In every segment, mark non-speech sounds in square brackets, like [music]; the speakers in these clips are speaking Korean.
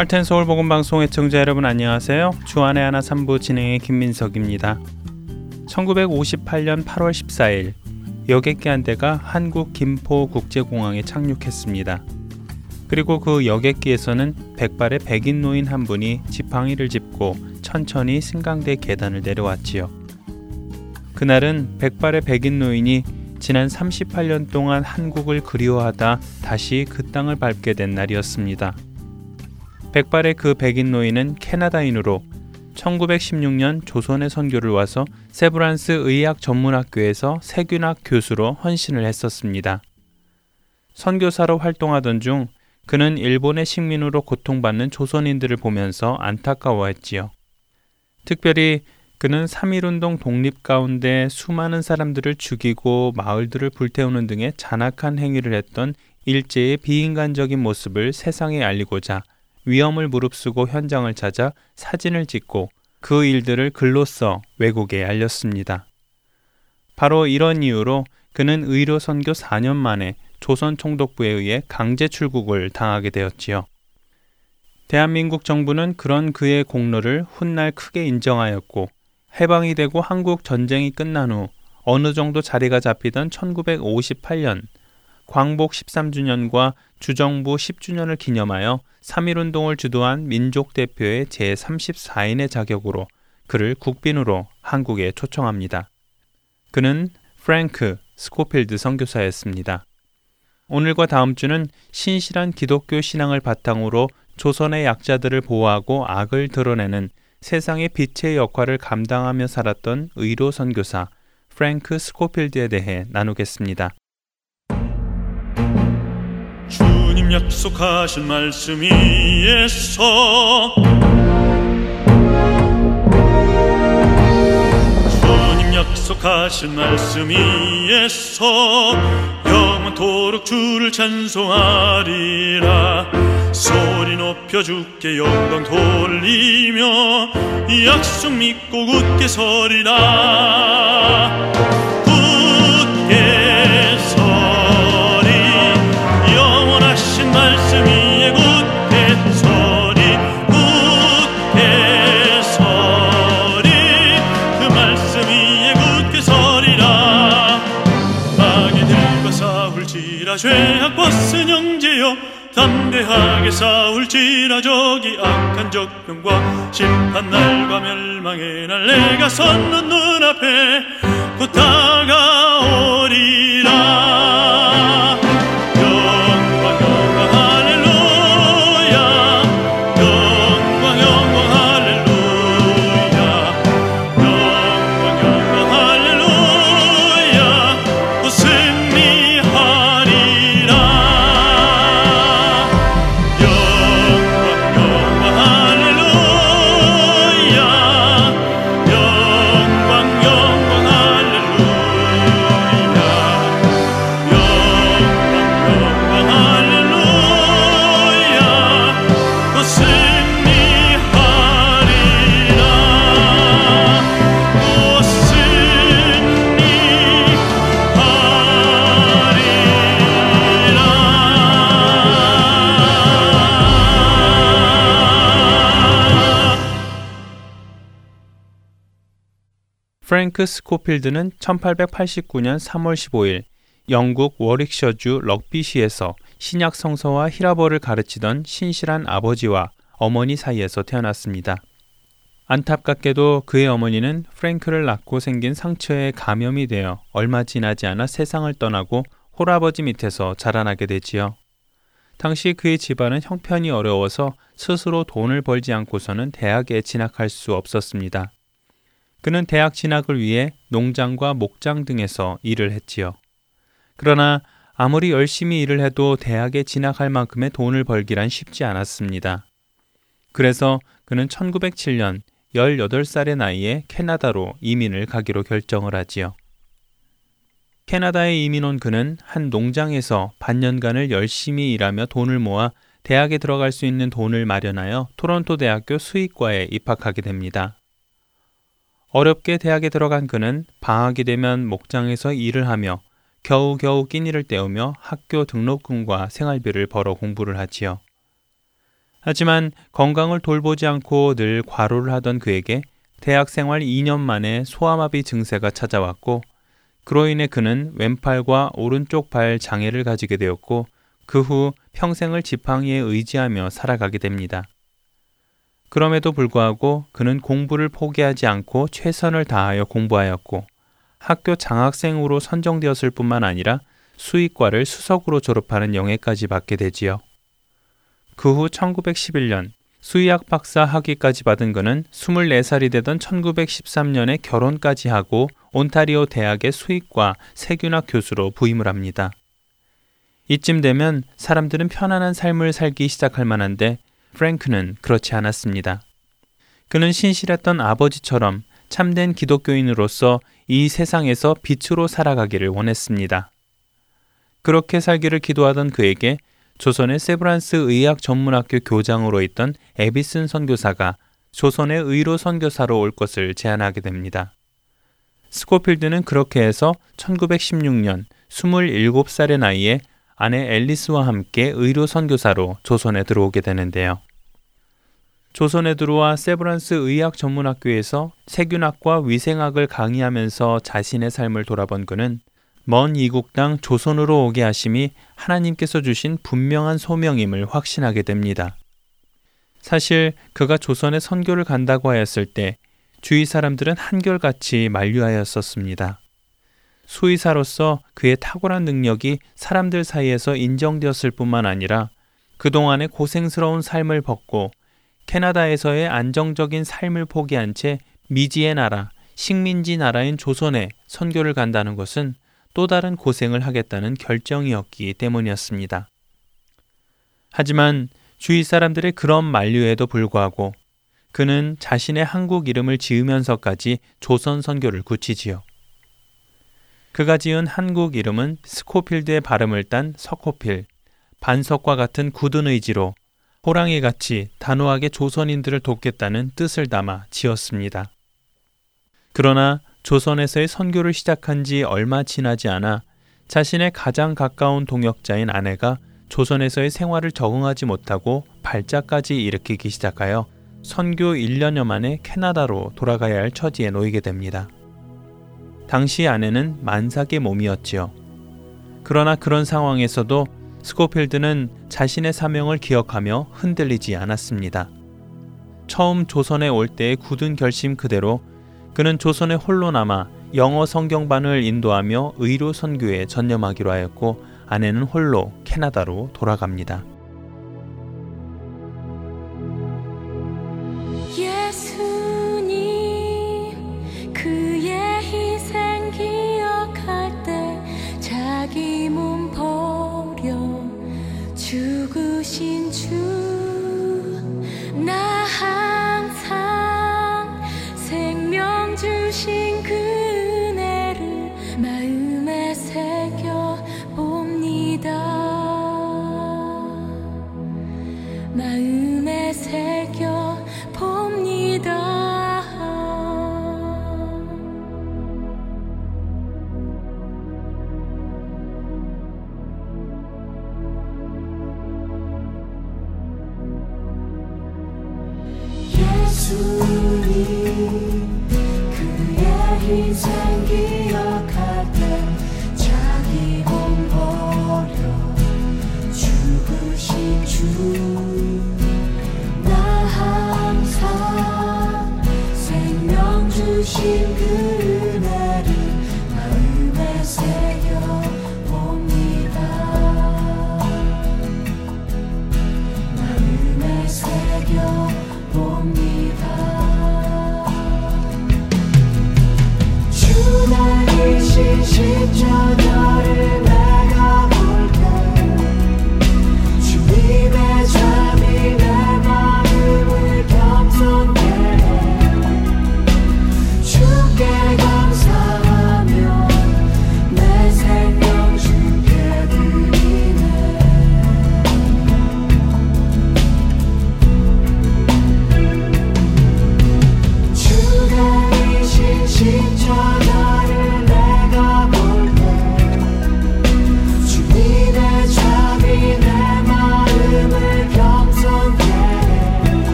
할텐 서울 복음 방송 의청자 여러분 안녕하세요. 주안의 하나 3부 진행의 김민석입니다. 1958년 8월 14일 여객기 한 대가 한국 김포 국제공항에 착륙했습니다. 그리고 그 여객기에서는 백발의 백인 노인 한 분이 지팡이를 짚고 천천히 승강대 계단을 내려왔지요. 그날은 백발의 백인 노인이 지난 38년 동안 한국을 그리워하다 다시 그 땅을 밟게 된 날이었습니다. 백발의 그 백인 노인은 캐나다인으로 1916년 조선에 선교를 와서 세브란스 의학 전문학교에서 세균학 교수로 헌신을 했었습니다. 선교사로 활동하던 중 그는 일본의 식민으로 고통받는 조선인들을 보면서 안타까워했지요. 특별히 그는 3.1운동 독립 가운데 수많은 사람들을 죽이고 마을들을 불태우는 등의 잔악한 행위를 했던 일제의 비인간적인 모습을 세상에 알리고자 위험을 무릅쓰고 현장을 찾아 사진을 찍고 그 일들을 글로 써 외국에 알렸습니다. 바로 이런 이유로 그는 의료 선교 4년 만에 조선 총독부에 의해 강제 출국을 당하게 되었지요. 대한민국 정부는 그런 그의 공로를 훗날 크게 인정하였고 해방이 되고 한국 전쟁이 끝난 후 어느 정도 자리가 잡히던 1958년 광복 13주년과 주정부 10주년을 기념하여 3.1운동을 주도한 민족 대표의 제34인의 자격으로 그를 국빈으로 한국에 초청합니다. 그는 프랭크 스코필드 선교사였습니다. 오늘과 다음 주는 신실한 기독교 신앙을 바탕으로 조선의 약자들을 보호하고 악을 드러내는 세상의 빛의 역할을 감당하며 살았던 의로 선교사 프랭크 스코필드에 대해 나누겠습니다. 약속하신 말씀 위에서 주님 약속하신 말씀 위에서 영원토록 주를 찬송하리라. 소리 높여 주께 영광 돌리며 약속 믿고 굳게 서리라 담대하게 싸울지라 저기 악한 적병과 심판날과 멸망의 날 내가 섰는 눈앞에 곧 다가오리라 프랭크 스코필드는 1889년 3월 15일 영국 워릭셔주 럭비시에서 신약 성서와 헬라어를 가르치던 신실한 아버지와 어머니 사이에서 태어났습니다. 안타깝게도 그의 어머니는 프랭크를 낳고 생긴 상처에 감염이 되어 얼마 지나지 않아 세상을 떠나고 홀아버지 밑에서 자라나게 되지요. 당시 그의 집안은 형편이 어려워서 스스로 돈을 벌지 않고서는 대학에 진학할 수 없었습니다. 그는 대학 진학을 위해 농장과 목장 등에서 일을 했지요. 그러나 아무리 열심히 일을 해도 대학에 진학할 만큼의 돈을 벌기란 쉽지 않았습니다. 그래서 그는 1907년 18살의 나이에 캐나다로 이민을 가기로 결정을 하지요. 캐나다에 이민 온 그는 한 농장에서 반년간을 열심히 일하며 돈을 모아 대학에 들어갈 수 있는 돈을 마련하여 토론토 대학교 수의과에 입학하게 됩니다. 어렵게 대학에 들어간 그는 방학이 되면 목장에서 일을 하며 겨우겨우 끼니를 때우며 학교 등록금과 생활비를 벌어 공부를 하지요. 하지만 건강을 돌보지 않고 늘 과로를 하던 그에게 대학 생활 2년 만에 소아마비 증세가 찾아왔고 그로 인해 그는 왼팔과 오른쪽 발 장애를 가지게 되었고 그 후 평생을 지팡이에 의지하며 살아가게 됩니다. 그럼에도 불구하고 그는 공부를 포기하지 않고 최선을 다하여 공부하였고 학교 장학생으로 선정되었을 뿐만 아니라 수의과를 수석으로 졸업하는 영예까지 받게 되지요. 그 후 1911년 수의학 박사 학위까지 받은 그는 24살이 되던 1913년에 결혼까지 하고 온타리오 대학의 수의과 세균학 교수로 부임을 합니다. 이쯤 되면 사람들은 편안한 삶을 살기 시작할 만한데 프랭크는 그렇지 않았습니다. 그는 신실했던 아버지처럼 참된 기독교인으로서 이 세상에서 빛으로 살아가기를 원했습니다. 그렇게 살기를 기도하던 그에게 조선의 세브란스 의학 전문학교 교장으로 있던 에비슨 선교사가 조선의 의로 선교사로 올 것을 제안하게 됩니다. 스코필드는 그렇게 해서 1916년 27살의 나이에 아내 앨리스와 함께 의료 선교사로 조선에 들어오게 되는데요. 조선에 들어와 세브란스 의학 전문학교에서 세균학과 위생학을 강의하면서 자신의 삶을 돌아본 그는 먼 이국 땅 조선으로 오게 하심이 하나님께서 주신 분명한 소명임을 확신하게 됩니다. 사실 그가 조선에 선교를 간다고 하였을 때 주위 사람들은 한결같이 만류하였었습니다. 수의사로서 그의 탁월한 능력이 사람들 사이에서 인정되었을 뿐만 아니라 그동안의 고생스러운 삶을 벗고 캐나다에서의 안정적인 삶을 포기한 채 미지의 나라, 식민지 나라인 조선에 선교를 간다는 것은 또 다른 고생을 하겠다는 결정이었기 때문이었습니다. 하지만 주위 사람들의 그런 만류에도 불구하고 그는 자신의 한국 이름을 지으면서까지 조선 선교를 굳히지요. 그가 지은 한국 이름은 스코필드의 발음을 딴 서코필, 반석과 같은 굳은 의지로 호랑이 같이 단호하게 조선인들을 돕겠다는 뜻을 담아 지었습니다. 그러나 조선에서의 선교를 시작한 지 얼마 지나지 않아 자신의 가장 가까운 동역자인 아내가 조선에서의 생활을 적응하지 못하고 발작까지 일으키기 시작하여 선교 1년여 만에 캐나다로 돌아가야 할 처지에 놓이게 됩니다. 당시 아내는 만삭의 몸이었지요. 그러나 그런 상황에서도 스코필드는 자신의 사명을 기억하며 흔들리지 않았습니다. 처음 조선에 올 때의 굳은 결심 그대로 그는 조선에 홀로 남아 영어 성경반을 인도하며 의료 선교에 전념하기로 하였고 아내는 홀로 캐나다로 돌아갑니다.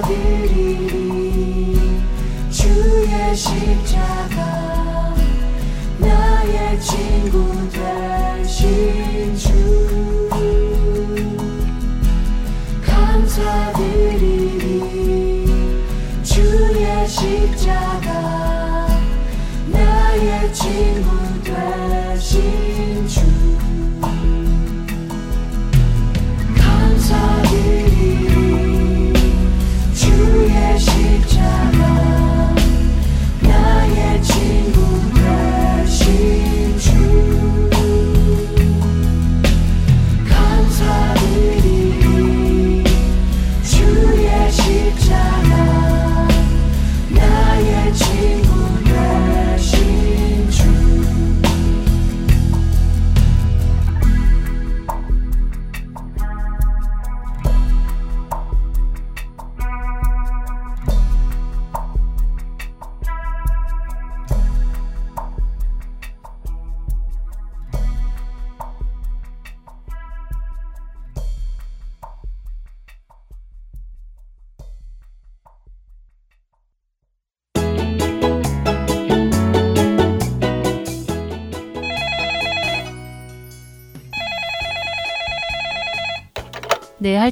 받으리니 주의 십자가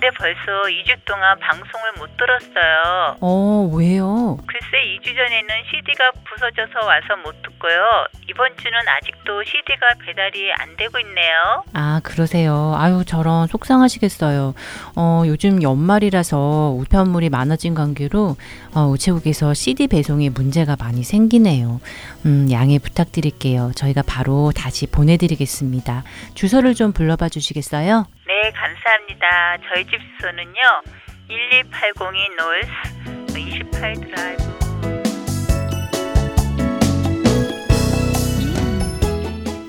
근데 벌써 2주 동안 방송을 못 들었어요. 어, 왜요? 글쎄 2주 전에는 CD가 부서져서 와서 못 듣고요. 이번 주는 아직도 CD가 배달이 안 되고 있네요. 아, 그러세요. 아유, 저런 속상하시겠어요. 어, 요즘 연말이라서 우편물이 많아진 관계로 어, 우체국에서 CD 배송에 문제가 많이 생기네요. 음, 양해 부탁드릴게요. 저희가 바로 다시 보내드리겠습니다. 주소를 좀 불러봐 주시겠어요? 네, 감사합니다. 저희 집 주소는요. 12802 노스 28 드라이브.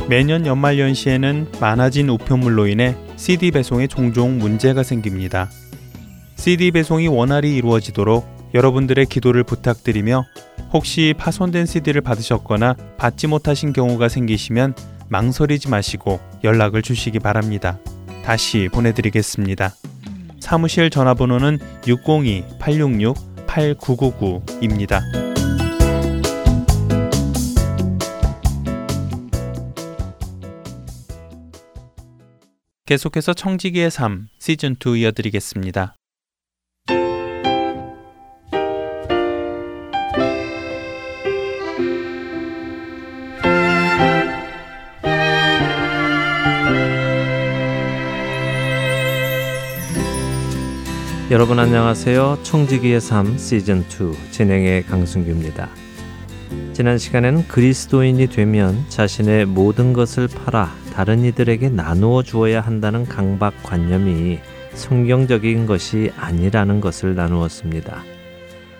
매년 연말 연시에는 많아진 우편물로 인해 CD 배송에 종종 문제가 생깁니다. CD 배송이 원활히 이루어지도록 여러분들의 기도를 부탁드리며 혹시 파손된 CD를 받으셨거나 받지 못하신 경우가 생기시면 망설이지 마시고 연락을 주시기 바랍니다. 다시 보내드리겠습니다. 사무실 전화번호는 602-866-8999입니다. 계속해서 청지기의 삶 시즌2 이어드리겠습니다. 여러분 안녕하세요. 청지기의 삶 시즌 2 진행의 강승규입니다. 지난 시간에는 그리스도인이 되면 자신의 모든 것을 팔아 다른 이들에게 나누어 주어야 한다는 강박관념이 성경적인 것이 아니라는 것을 나누었습니다.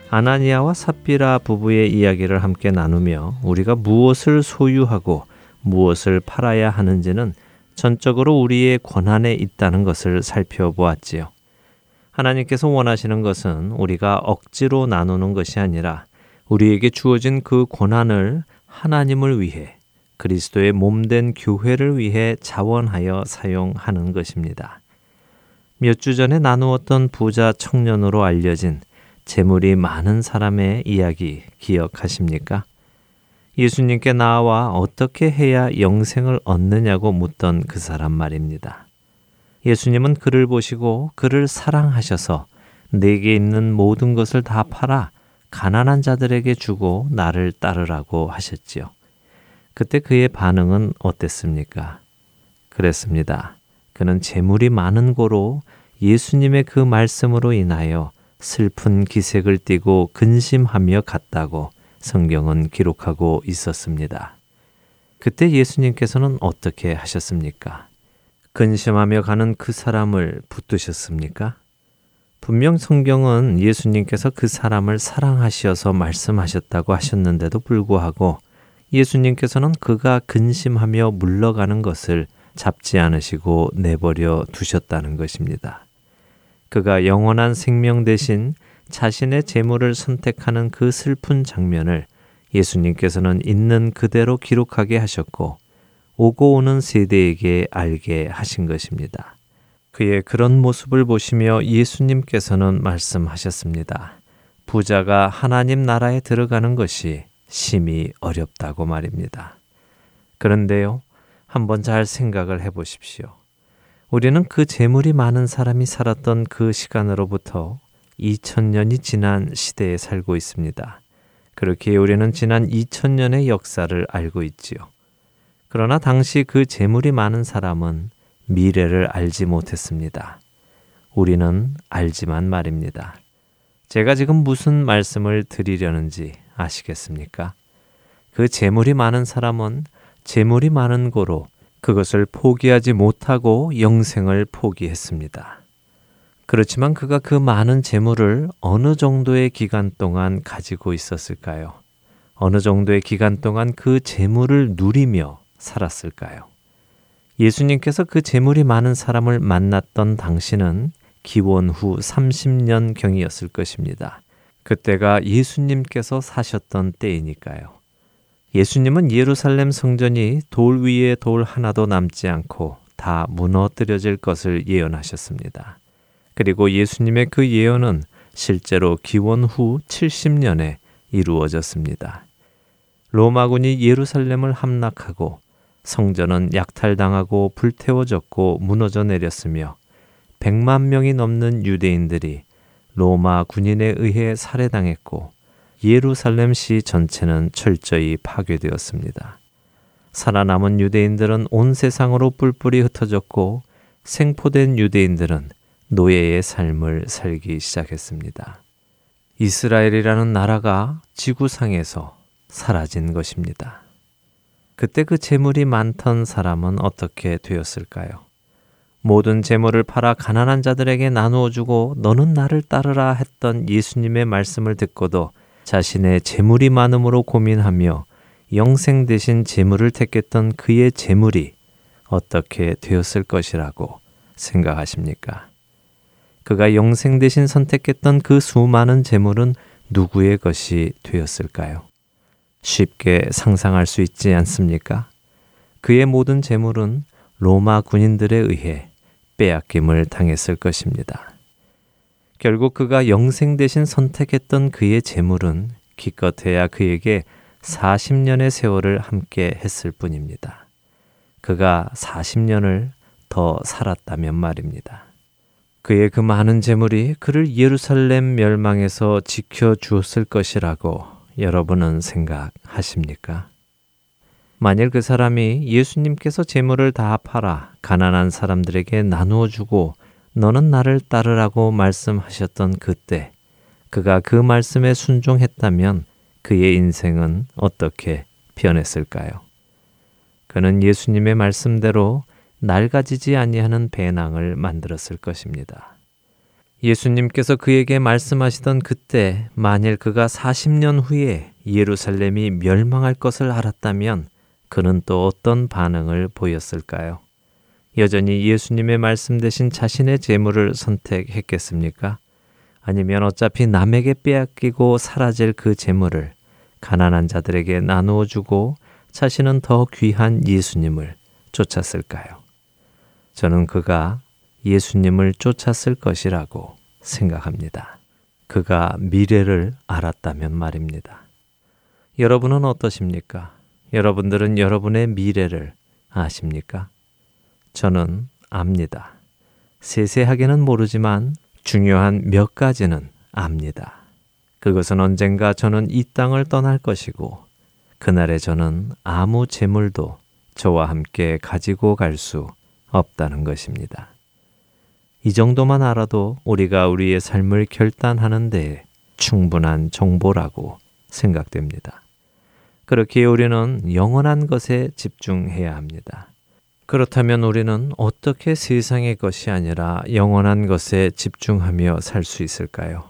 아나니아와 삽비라 부부의 이야기를 함께 나누며 우리가 무엇을 소유하고 무엇을 팔아야 하는지는 전적으로 우리의 권한에 있다는 것을 살펴보았지요. 하나님께서 원하시는 것은 우리가 억지로 나누는 것이 아니라 우리에게 주어진 그 고난을 하나님을 위해 그리스도의 몸된 교회를 위해 자원하여 사용하는 것입니다. 몇 주 전에 나누었던 부자 청년으로 알려진 재물이 많은 사람의 이야기 기억하십니까? 예수님께 나와 어떻게 해야 영생을 얻느냐고 묻던 그 사람 말입니다. 예수님은 그를 보시고 그를 사랑하셔서 내게 있는 모든 것을 다 팔아 가난한 자들에게 주고 나를 따르라고 하셨지요. 그때 그의 반응은 어땠습니까? 그랬습니다. 그는 재물이 많은 고로 예수님의 그 말씀으로 인하여 슬픈 기색을 띠고 근심하며 갔다고 성경은 기록하고 있었습니다. 그때 예수님께서는 어떻게 하셨습니까? 근심하며 가는 그 사람을 붙드셨습니까? 분명 성경은 예수님께서 그 사람을 사랑하시어서 말씀하셨다고 하셨는데도 불구하고 예수님께서는 그가 근심하며 물러가는 것을 잡지 않으시고 내버려 두셨다는 것입니다. 그가 영원한 생명 대신 자신의 재물을 선택하는 그 슬픈 장면을 예수님께서는 있는 그대로 기록하게 하셨고 오고 오는 세대에게 알게 하신 것입니다. 그의 그런 모습을 보시며 예수님께서는 말씀하셨습니다. 부자가 하나님 나라에 들어가는 것이 심히 어렵다고 말입니다. 그런데요, 한번 잘 생각을 해 보십시오. 우리는 그 재물이 많은 사람이 살았던 그 시간으로부터 2000년이 지난 시대에 살고 있습니다. 그렇게 우리는 지난 2000년의 역사를 알고 있지요. 그러나 당시 그 재물이 많은 사람은 미래를 알지 못했습니다. 우리는 알지만 말입니다. 제가 지금 무슨 말씀을 드리려는지 아시겠습니까? 그 재물이 많은 사람은 재물이 많은 고로 그것을 포기하지 못하고 영생을 포기했습니다. 그렇지만 그가 그 많은 재물을 어느 정도의 기간 동안 가지고 있었을까요? 어느 정도의 기간 동안 그 재물을 누리며 살았을까요? 예수님께서 그 재물이 많은 사람을 만났던 당시는 기원 후 30년 경이었을 것입니다. 그때가 예수님께서 사셨던 때이니까요. 예수님은 예루살렘 성전이 돌 위에 돌 하나도 남지 않고 다 무너뜨려질 것을 예언하셨습니다. 그리고 예수님의 그 예언은 실제로 기원 후 70년에 이루어졌습니다. 로마군이 예루살렘을 함락하고 성전은 약탈당하고 불태워졌고 무너져 내렸으며 100만 명이 넘는 유대인들이 로마 군인에 의해 살해당했고 예루살렘 시 전체는 철저히 파괴되었습니다. 살아남은 유대인들은 온 세상으로 뿔뿔이 흩어졌고 생포된 유대인들은 노예의 삶을 살기 시작했습니다. 이스라엘이라는 나라가 지구상에서 사라진 것입니다. 그때 그 재물이 많던 사람은 어떻게 되었을까요? 모든 재물을 팔아 가난한 자들에게 나누어 주고 너는 나를 따르라 했던 예수님의 말씀을 듣고도 자신의 재물이 많음으로 고민하며 영생 대신 재물을 택했던 그의 재물이 어떻게 되었을 것이라고 생각하십니까? 그가 영생 대신 선택했던 그 수많은 재물은 누구의 것이 되었을까요? 쉽게 상상할 수 있지 않습니까? 그의 모든 재물은 로마 군인들에 의해 빼앗김을 당했을 것입니다. 결국 그가 영생 대신 선택했던 그의 재물은 기껏해야 그에게 40년의 세월을 함께 했을 뿐입니다. 그가 40년을 더 살았다면 말입니다. 그의 그 많은 재물이 그를 예루살렘 멸망에서 지켜 주었을 것이라고 여러분은 생각하십니까? 만일 그 사람이 예수님께서 재물을 다 팔아 가난한 사람들에게 나누어 주고 너는 나를 따르라고 말씀하셨던 그때 그가 그 말씀에 순종했다면 그의 인생은 어떻게 변했을까요? 그는 예수님의 말씀대로 낡아지지 아니하는 배낭을 만들었을 것입니다. 예수님께서 그에게 말씀하시던 그때 만일 그가 40년 후에 예루살렘이 멸망할 것을 알았다면 그는 또 어떤 반응을 보였을까요? 여전히 예수님의 말씀 대신 자신의 재물을 선택했겠습니까? 아니면 어차피 남에게 빼앗기고 사라질 그 재물을 가난한 자들에게 나누어 주고 자신은 더 귀한 예수님을 쫓았을까요? 저는 그가 예수님을 쫓았을 것이라고 생각합니다. 그가 미래를 알았다면 말입니다. 여러분은 어떠십니까? 여러분들은 여러분의 미래를 아십니까? 저는 압니다. 세세하게는 모르지만 중요한 몇 가지는 압니다. 그것은 언젠가 저는 이 땅을 떠날 것이고, 그날에 저는 아무 재물도 저와 함께 가지고 갈 수 없다는 것입니다. 이 정도만 알아도 우리가 우리의 삶을 결단하는데 충분한 정보라고 생각됩니다. 그렇게 우리는 영원한 것에 집중해야 합니다. 그렇다면 우리는 어떻게 세상의 것이 아니라 영원한 것에 집중하며 살 수 있을까요?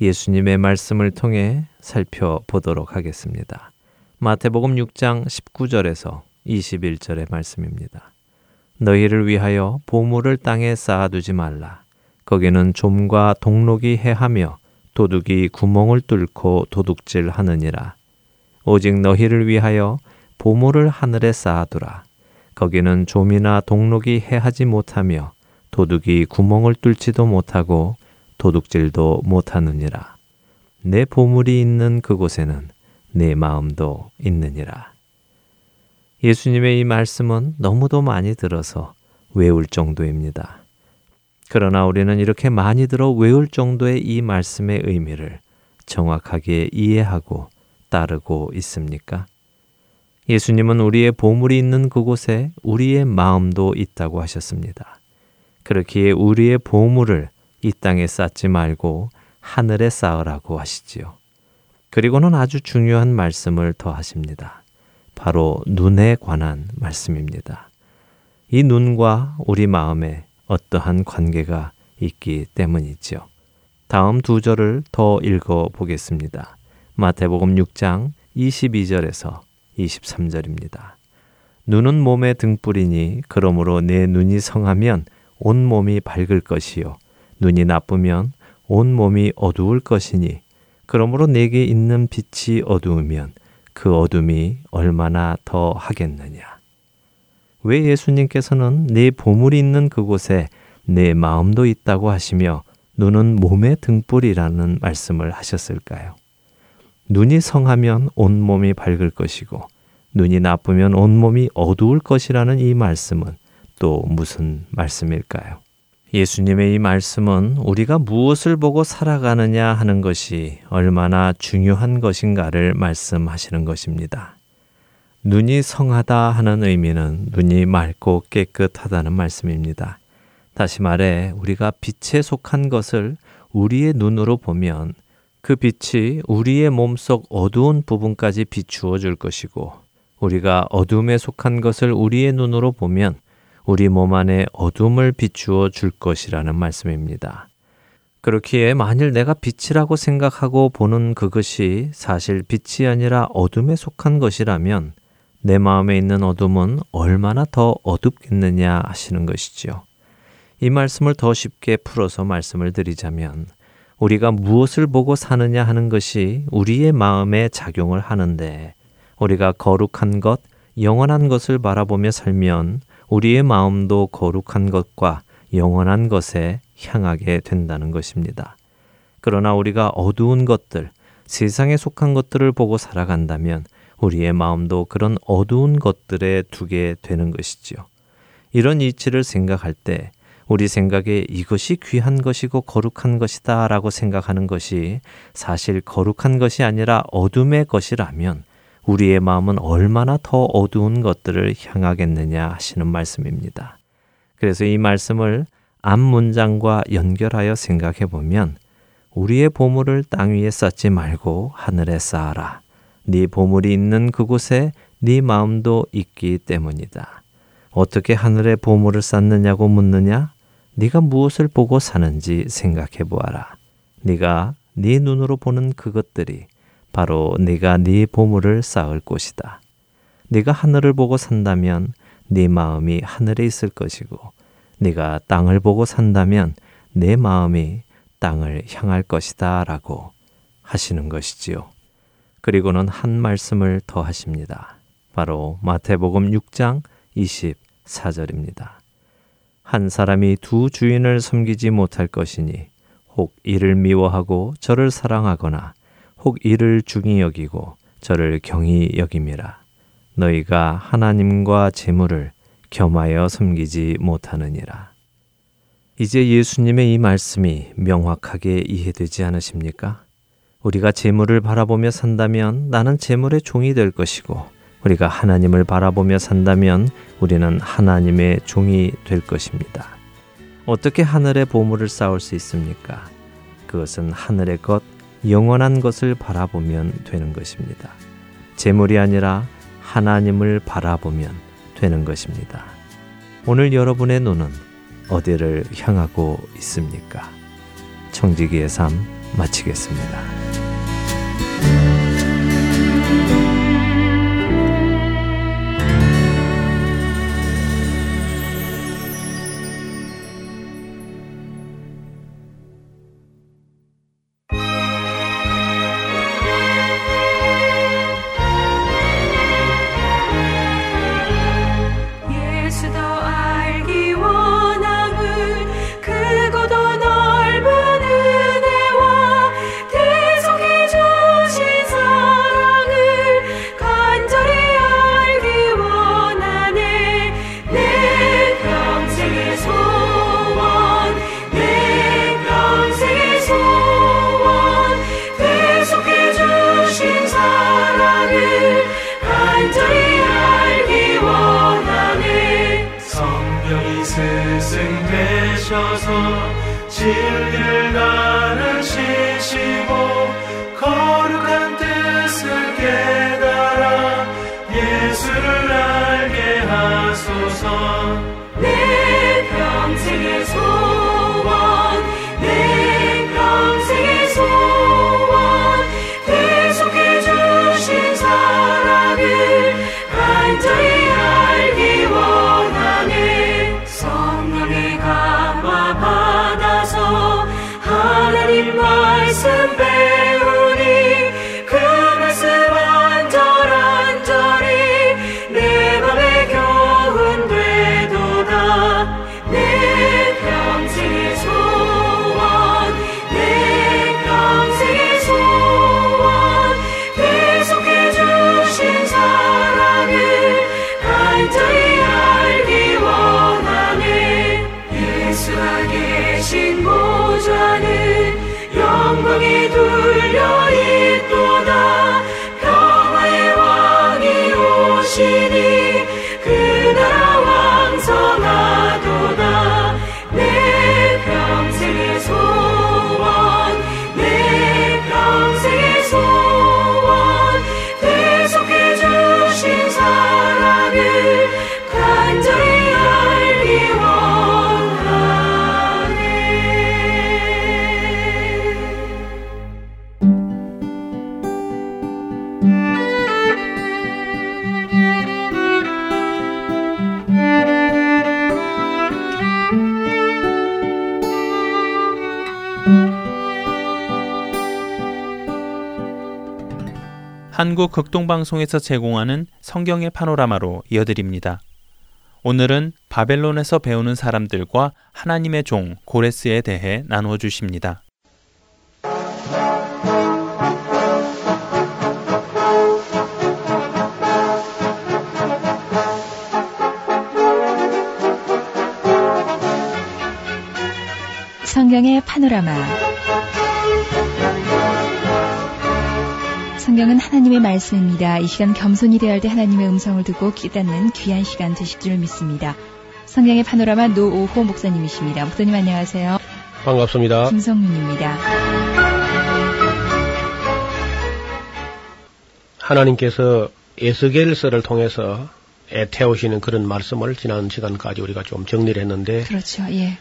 예수님의 말씀을 통해 살펴보도록 하겠습니다. 마태복음 6장 19절에서 21절의 말씀입니다. 너희를 위하여 보물을 땅에 쌓아두지 말라. 거기는 좀과 동록이 해하며 도둑이 구멍을 뚫고 도둑질 하느니라. 오직 너희를 위하여 보물을 하늘에 쌓아두라. 거기는 좀이나 동록이 해하지 못하며 도둑이 구멍을 뚫지도 못하고 도둑질도 못하느니라. 내 보물이 있는 그곳에는 내 마음도 있느니라. 예수님의 이 말씀은 너무도 많이 들어서 외울 정도입니다. 그러나 우리는 이렇게 많이 들어 외울 정도의 이 말씀의 의미를 정확하게 이해하고 따르고 있습니까? 예수님은 우리의 보물이 있는 그곳에 우리의 마음도 있다고 하셨습니다. 그렇기에 우리의 보물을 이 땅에 쌓지 말고 하늘에 쌓으라고 하시지요. 그리고는 아주 중요한 말씀을 더 하십니다. 바로 눈에 관한 말씀입니다. 이 눈과 우리 마음에 어떠한 관계가 있기 때문이지요. 다음 두 절을 더 읽어 보겠습니다. 마태복음 6장 22절에서 23절입니다. 눈은 몸의 등불이니 그러므로 내 눈이 성하면 온 몸이 밝을 것이요 눈이 나쁘면 온 몸이 어두울 것이니 그러므로 내게 있는 빛이 어두우면 그 어둠이 얼마나 더 하겠느냐. 왜 예수님께서는 내 보물이 있는 그곳에 내 마음도 있다고 하시며 눈은 몸의 등불이라는 말씀을 하셨을까요? 눈이 성하면 온몸이 밝을 것이고 눈이 나쁘면 온몸이 어두울 것이라는 이 말씀은 또 무슨 말씀일까요? 예수님의 이 말씀은 우리가 무엇을 보고 살아가느냐 하는 것이 얼마나 중요한 것인가를 말씀하시는 것입니다. 눈이 성하다 하는 의미는 눈이 맑고 깨끗하다는 말씀입니다. 다시 말해 우리가 빛에 속한 것을 우리의 눈으로 보면 그 빛이 우리의 몸속 어두운 부분까지 비추어 줄 것이고 우리가 어둠에 속한 것을 우리의 눈으로 보면 우리 몸 안에 어둠을 비추어 줄 것이라는 말씀입니다. 그렇기에 만일 내가 빛이라고 생각하고 보는 그것이 사실 빛이 아니라 어둠에 속한 것이라면 내 마음에 있는 어둠은 얼마나 더 어둡겠느냐 하시는 것이지요. 이 말씀을 더 쉽게 풀어서 말씀을 드리자면 우리가 무엇을 보고 사느냐 하는 것이 우리의 마음에 작용을 하는데 우리가 거룩한 것, 영원한 것을 바라보며 살면 우리의 마음도 거룩한 것과 영원한 것에 향하게 된다는 것입니다. 그러나 우리가 어두운 것들, 세상에 속한 것들을 보고 살아간다면 우리의 마음도 그런 어두운 것들에 두게 되는 것이지요. 이런 이치를 생각할 때 우리 생각에 이것이 귀한 것이고 거룩한 것이다 라고 생각하는 것이 사실 거룩한 것이 아니라 어둠의 것이라면 우리의 마음은 얼마나 더 어두운 것들을 향하겠느냐 하시는 말씀입니다. 그래서 이 말씀을 앞 문장과 연결하여 생각해 보면 우리의 보물을 땅 위에 쌓지 말고 하늘에 쌓아라. 네 보물이 있는 그곳에 네 마음도 있기 때문이다. 어떻게 하늘에 보물을 쌓느냐고 묻느냐? 네가 무엇을 보고 사는지 생각해 보아라. 네가 네 눈으로 보는 그것들이 바로 네가 네 보물을 쌓을 곳이다. 네가 하늘을 보고 산다면 네 마음이 하늘에 있을 것이고 네가 땅을 보고 산다면 내 마음이 땅을 향할 것이다라고 하시는 것이지요. 그리고는 한 말씀을 더 하십니다. 바로 마태복음 6장 24절입니다. 한 사람이 두 주인을 섬기지 못할 것이니 혹 이를 미워하고 저를 사랑하거나 혹 이를 중히 여기고 저를 경히 여김이라. 너희가 하나님과 재물을 겸하여 섬기지 못하느니라. 이제 예수님의 이 말씀이 명확하게 이해되지 않으십니까? 우리가 재물을 바라보며 산다면 나는 재물의 종이 될 것이고 우리가 하나님을 바라보며 산다면 우리는 하나님의 종이 될 것입니다. 어떻게 하늘의 보물을 쌓을 수 있습니까? 그것은 하늘의 것, 영원한 것을 바라보면 되는 것입니다. 재물이 아니라 하나님을 바라보면 되는 것입니다. 오늘 여러분의 눈은 어디를 향하고 있습니까? 청지기의 삶 마치겠습니다. 한국 극동방송에서 제공하는 성경의 파노라마로 이어드립니다. 오늘은 바벨론에서 배우는 사람들과 하나님의 종 고레스에 대해 나누어 주십니다. 성경의 파노라마. 성경은 하나님의 말씀입니다. 이 시간 겸손히 대할 때 하나님의 음성을 듣고 깨닫는 귀한 시간 되실 줄 믿습니다. 성경의 파노라마 노오호 목사님이십니다. 목사님 안녕하세요. 반갑습니다. 김성윤입니다. 하나님께서 에스겔서를 통해서 애태우시는 그런 말씀을 지난 시간까지 우리가 좀 정리를 했는데 그렇죠. 예.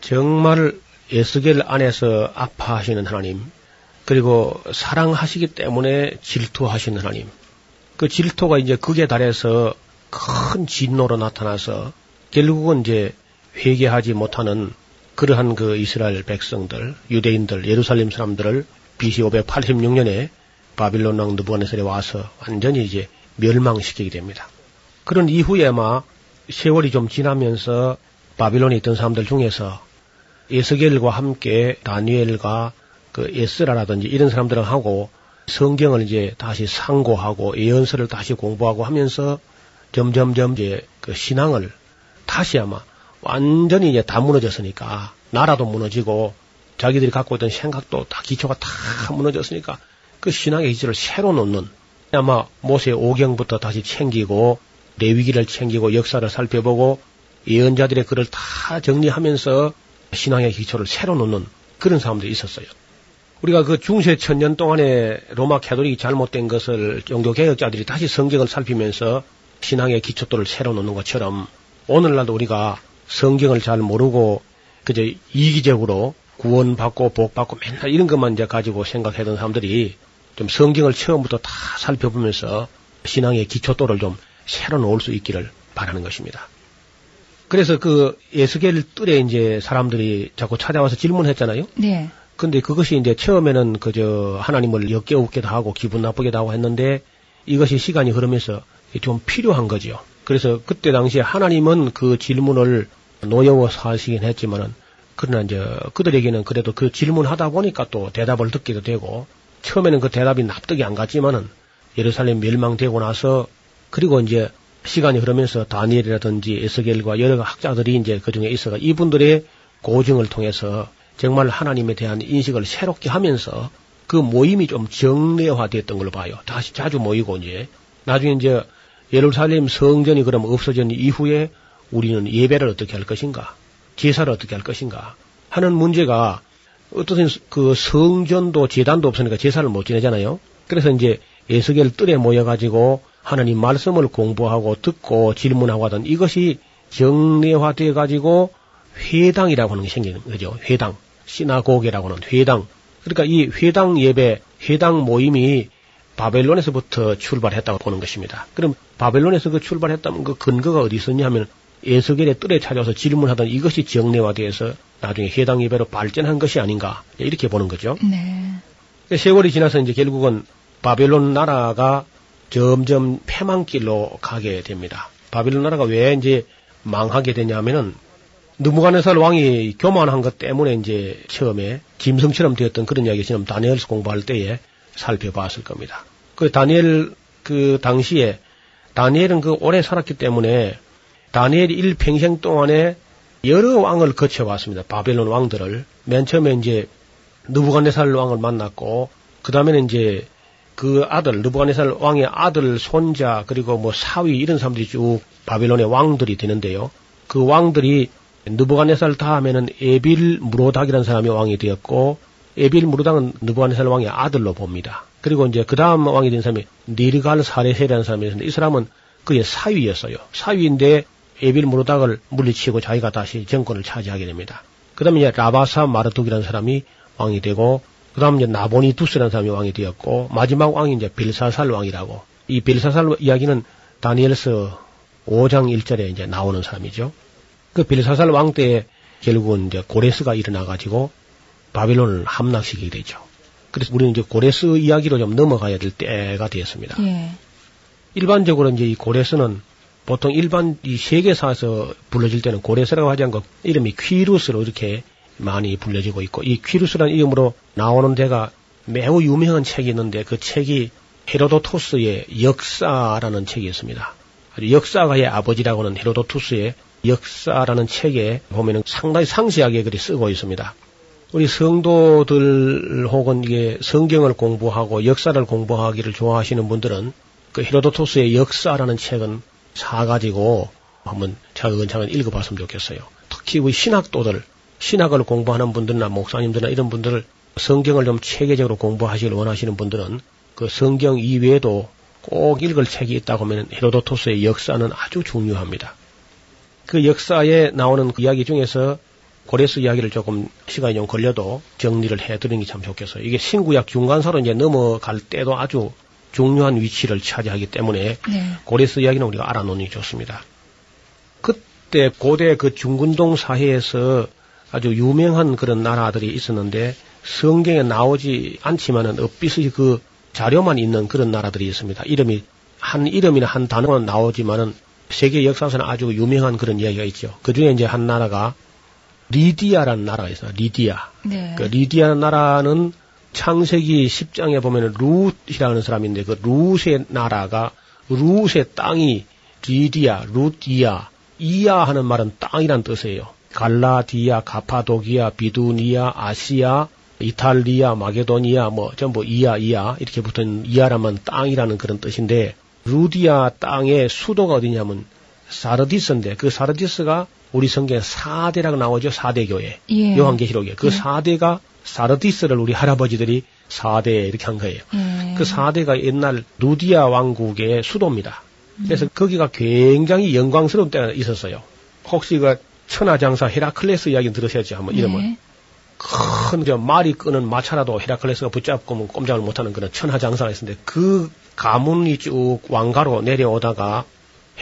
정말 에스겔 안에서 아파하시는 하나님 그리고 사랑하시기 때문에 질투하시는 하나님 그 질투가 이제 극에 달해서 큰 진노로 나타나서 결국은 이제 회개하지 못하는 그러한 그 이스라엘 백성들 유대인들 예루살렘 사람들을 BC 586년에 바빌론 왕 느부갓네살이 와서 완전히 이제 멸망시키게 됩니다. 그런 이후에 아마 세월이 좀 지나면서 바빌론에 있던 사람들 중에서 에스겔과 함께 다니엘과 그 에스라라든지 이런 사람들하고 성경을 이제 다시 상고하고 예언서를 다시 공부하고 하면서 점점점 이제 그 신앙을 다시 아마 완전히 이제 다 무너졌으니까 나라도 무너지고 자기들이 갖고 있던 생각도 다 기초가 다 무너졌으니까 그 신앙의 기초를 새로 놓는 아마 모세 오경부터 다시 챙기고 레위기를 챙기고 역사를 살펴보고 예언자들의 글을 다 정리하면서 신앙의 기초를 새로 놓는 그런 사람들이 있었어요. 우리가 그 중세 천년 동안에 로마 캐도릭이 잘못된 것을 종교 개혁자들이 다시 성경을 살피면서 신앙의 기초도를 새로 놓는 것처럼 오늘날도 우리가 성경을 잘 모르고 그저 이기적으로 구원받고 복받고 맨날 이런 것만 이제 가지고 생각하던 사람들이 좀 성경을 처음부터 다 살펴보면서 신앙의 기초도를 좀 새로 놓을 수 있기를 바라는 것입니다. 그래서 그 예수겔 뜰에 이제 사람들이 자꾸 찾아와서 질문했잖아요. 네. 근데 그것이 이제 처음에는 그저 하나님을 역겨웃기도 하고 기분 나쁘기도 하고 했는데 이것이 시간이 흐르면서 좀 필요한 거지요. 그래서 그때 당시에 하나님은 그 질문을 노여워서 하시긴 했지만은 그러나 이제 그들에게는 그래도 그 질문하다 보니까 또 대답을 듣기도 되고 처음에는 그 대답이 납득이 안 갔지만은 예루살렘 멸망되고 나서 그리고 이제 시간이 흐르면서 다니엘이라든지 에스겔과 여러 학자들이 이제 그 중에 있어가 이분들의 고증을 통해서 정말 하나님에 대한 인식을 새롭게 하면서 그 모임이 좀 정례화됐던 걸로 봐요. 다시 자주 모이고 이제 나중에 이제 예루살렘 성전이 그럼 없어진 이후에 우리는 예배를 어떻게 할 것인가, 제사를 어떻게 할 것인가 하는 문제가 어떤 그 성전도 재단도 없으니까 제사를 못 지내잖아요. 그래서 이제 예수겔 뜰에 모여가지고 하나님 말씀을 공부하고 듣고 질문하고 하던 이것이 정례화돼 가지고 회당이라고 하는 게 생기는 거죠. 회당. 시나고게라고 하는 회당. 그러니까 이 회당 예배, 회당 모임이 바벨론에서부터 출발했다고 보는 것입니다. 그럼 바벨론에서 그 출발했다면 그 근거가 어디 있었냐 하면 예수겔의 뜰에 찾아와서 질문하던 이것이 정례화돼서 나중에 회당 예배로 발전한 것이 아닌가 이렇게 보는 거죠. 네. 세월이 지나서 이제 결국은 바벨론 나라가 점점 패망길로 가게 됩니다. 바벨론 나라가 왜 이제 망하게 되냐면은 느부갓네살 왕이 교만한 것 때문에 이제 처음에 짐승처럼 되었던 그런 이야기 지금 다니엘서 공부할 때에 살펴봤을 겁니다. 그 다니엘 그 당시에 다니엘은 그 오래 살았기 때문에 다니엘 일평생 동안에 여러 왕을 거쳐왔습니다. 바벨론 왕들을. 맨 처음에 이제 느부갓네살 왕을 만났고 그 다음에는 이제 그 아들 느부갓네살 왕의 아들 손자 그리고 뭐 사위 이런 사람들이 쭉 바빌론의 왕들이 되는데요. 그 왕들이 느부갓네살 다음에는 에빌 무로닥이라는 사람이 왕이 되었고 에빌 무로닥은 느부갓네살 왕의 아들로 봅니다. 그리고 이제 그 다음 왕이 된 사람이 니르갈 사레세라는 사람이 있는데 이 사람은 그의 사위였어요. 사위인데 에빌 무로닥을 물리치고 자기가 다시 정권을 차지하게 됩니다. 그 다음에 이제 라바사 마르둑이라는 사람이 왕이 되고 그 다음 이제 나보니투스라는 사람이 왕이 되었고 마지막 왕이 이제 빌사살 왕이라고 이 빌사살 이야기는 다니엘서 5장 1절에 이제 나오는 사람이죠. 그 빌사살 왕 때에 결국은 이제 고레스가 일어나 가지고 바빌론을 함락시키게 되죠. 그래서 우리는 이제 고레스 이야기로 좀 넘어가야 될 때가 되었습니다. 예. 일반적으로 이제 이 고레스는 보통 일반 이 세계사에서 불려질 때는 고레스라고 하지 않고 이름이 퀴루스로 이렇게 많이 불려지고 있고 이 퀴루스라는 이름으로 나오는 데가 매우 유명한 책이 있는데 그 책이 헤로도토스의 역사라는 책이 있습니다. 역사가의 아버지라고는 헤로도투스의 역사라는 책에 보면은 상당히 상세하게 글이 쓰고 있습니다. 우리 성도들 혹은 이게 성경을 공부하고 역사를 공부하기를 좋아하시는 분들은 그 헤로도토스의 역사라는 책은 사가지고 한번 차근차근 읽어봤으면 좋겠어요. 특히 우리 신학도들, 신학을 공부하는 분들이나 목사님들이나 이런 분들을 성경을 좀 체계적으로 공부하시길 원하시는 분들은 그 성경 이외에도 꼭 읽을 책이 있다고 하면 헤로도토스의 역사는 아주 중요합니다. 그 역사에 나오는 그 이야기 중에서 고레스 이야기를 조금 시간이 좀 걸려도 정리를 해드리는 게 참 좋겠어요. 이게 신구약 중간사로 이제 넘어갈 때도 아주 중요한 위치를 차지하기 때문에 네. 고레스 이야기는 우리가 알아놓는 게 좋습니다. 그때 고대 그 중근동 사회에서 아주 유명한 그런 나라들이 있었는데 성경에 나오지 않지만은 엇비슷이 그 자료만 있는 그런 나라들이 있습니다. 이름이 한 이름이나 한 단어는 나오지만은 세계 역사에서는 아주 유명한 그런 이야기가 있죠. 그 중에 이제 한 나라가 리디아라는 나라가 있어요. 리디아. 네. 그 리디아 나라는 창세기 10장에 보면은 룻이라는 사람인데 그 룻의 나라가 룻의 땅이 리디아, 루디아, 이야 하는 말은 땅이란 뜻이에요. 갈라디아, 가파도기아, 비두니아, 아시아, 이탈리아, 마게도니아, 뭐 전부 이야, 이야 이렇게 붙은 이야라면 땅이라는 그런 뜻인데 루디아 땅의 수도가 어디냐면 사르디스인데 그 사르디스가 우리 성경에 4대라고 나오죠. 4대 교회. 예. 요한계시록에. 그 예. 4대가 사르디스를 우리 할아버지들이 4대 이렇게 한 거예요. 예. 그 4대가 옛날 루디아 왕국의 수도입니다. 음. 그래서 거기가 굉장히 영광스러운 때가 있었어요. 혹시 그 천하장사 헤라클레스 이야기 들으셨죠? 한번 이름은. 네. 큰저 말이 끄는 마차라도 헤라클레스가 붙잡고 뭐 꼼짝을 못하는 그런 천하장사가 있었는데 그 가문이 쭉 왕가로 내려오다가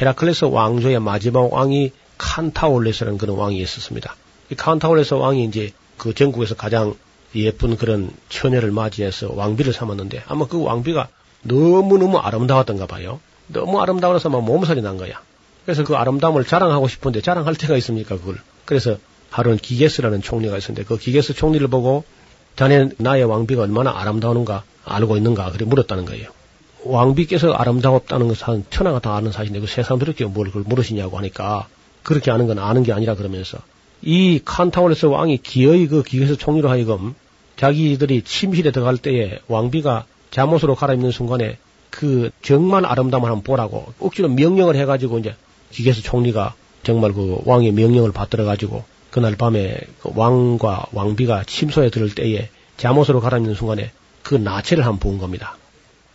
헤라클레스 왕조의 마지막 왕이 칸다울레스라는 그런 왕이 있었습니다. 이 칸다울레스 왕이 이제 그 전국에서 가장 예쁜 그런 처녀를 맞이해서 왕비를 삼았는데 아마 그 왕비가 너무너무 아름다웠던가 봐요. 너무 아름다워서 막 몸살이 난 거야. 그래서 그 아름다움을 자랑하고 싶은데 자랑할 때가 있습니까 그걸. 그래서 하루는 기게스라는 총리가 있었는데 그 기게스 총리를 보고 자네 나의 왕비가 얼마나 아름다운가 알고 있는가 그래 물었다는 거예요. 왕비께서 아름다웠다는 것은 천하가 다 아는 사실인데 그 세상 그렇게 뭘 그걸 물으시냐고 하니까 그렇게 아는 건 아는 게 아니라 그러면서 이 칸타올레스 왕이 기어이 그 기게스 총리로 하여금 자기들이 침실에 들어갈 때에 왕비가 잠옷으로 갈아입는 순간에 그 정말 아름다움을 한번 보라고 억지로 명령을 해가지고 이제 기게스 총리가 정말 그 왕의 명령을 받들어 가지고 그날 밤에 그 왕과 왕비가 침소에 들을 때에 잠옷으로 갈아입는 순간에 그 나체를 한번 본 겁니다.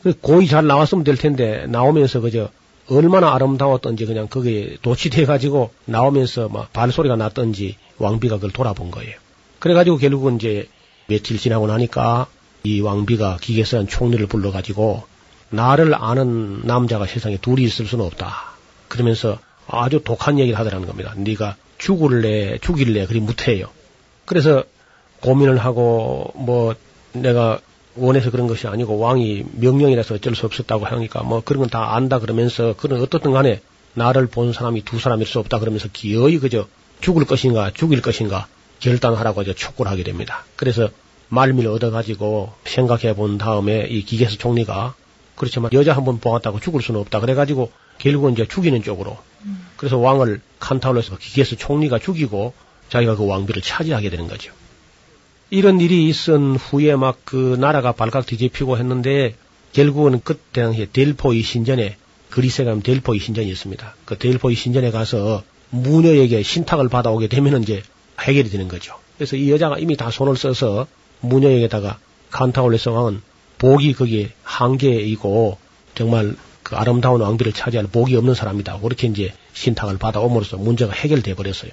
그 고이 잘 나왔으면 될 텐데 나오면서 그저 얼마나 아름다웠던지 그냥 거기에 도취돼 가지고 나오면서 막 발소리가 났던지 왕비가 그걸 돌아본 거예요. 그래가지고 결국은 이제 며칠 지나고 나니까 이 왕비가 기계스한 총리를 불러가지고 나를 아는 남자가 세상에 둘이 있을 수는 없다. 그러면서 아주 독한 얘기를 하더라는 겁니다. 네가 죽을래 죽일래 그리 못해요. 그래서 고민을 하고 뭐 내가 원해서 그런 것이 아니고 왕이 명령이라서 어쩔 수 없었다고 하니까 뭐 그런 건 다 안다 그러면서 그런 어떻든 간에 나를 본 사람이 두 사람일 수 없다 그러면서 기어이 그저 죽을 것인가 죽일 것인가 결단하라고 이제 촉구를 하게 됩니다. 그래서 말미를 얻어가지고 생각해 본 다음에 이 기계스 총리가 그렇지만 여자 한 번 보았다고 죽을 수는 없다. 그래가지고 결국은 이제 죽이는 쪽으로. 그래서 왕을 칸타울로에서 기계스 총리가 죽이고 자기가 그 왕비를 차지하게 되는 거죠. 이런 일이 있은 후에 막 그 나라가 발칵 뒤집히고 했는데 결국은 그때 당시에 델포이 신전에 그리스에 가면 델포이 신전이 있습니다. 그 델포이 신전에 가서 무녀에게 신탁을 받아오게 되면 이제 해결이 되는 거죠. 그래서 이 여자가 이미 다 손을 써서 무녀에게다가 칸타올레스 왕은 복이 거기에 한계이고 정말 그 아름다운 왕비를 차지할 복이 없는 사람이다. 그렇게 이제 신탁을 받아옴으로써 문제가 해결돼 버렸어요.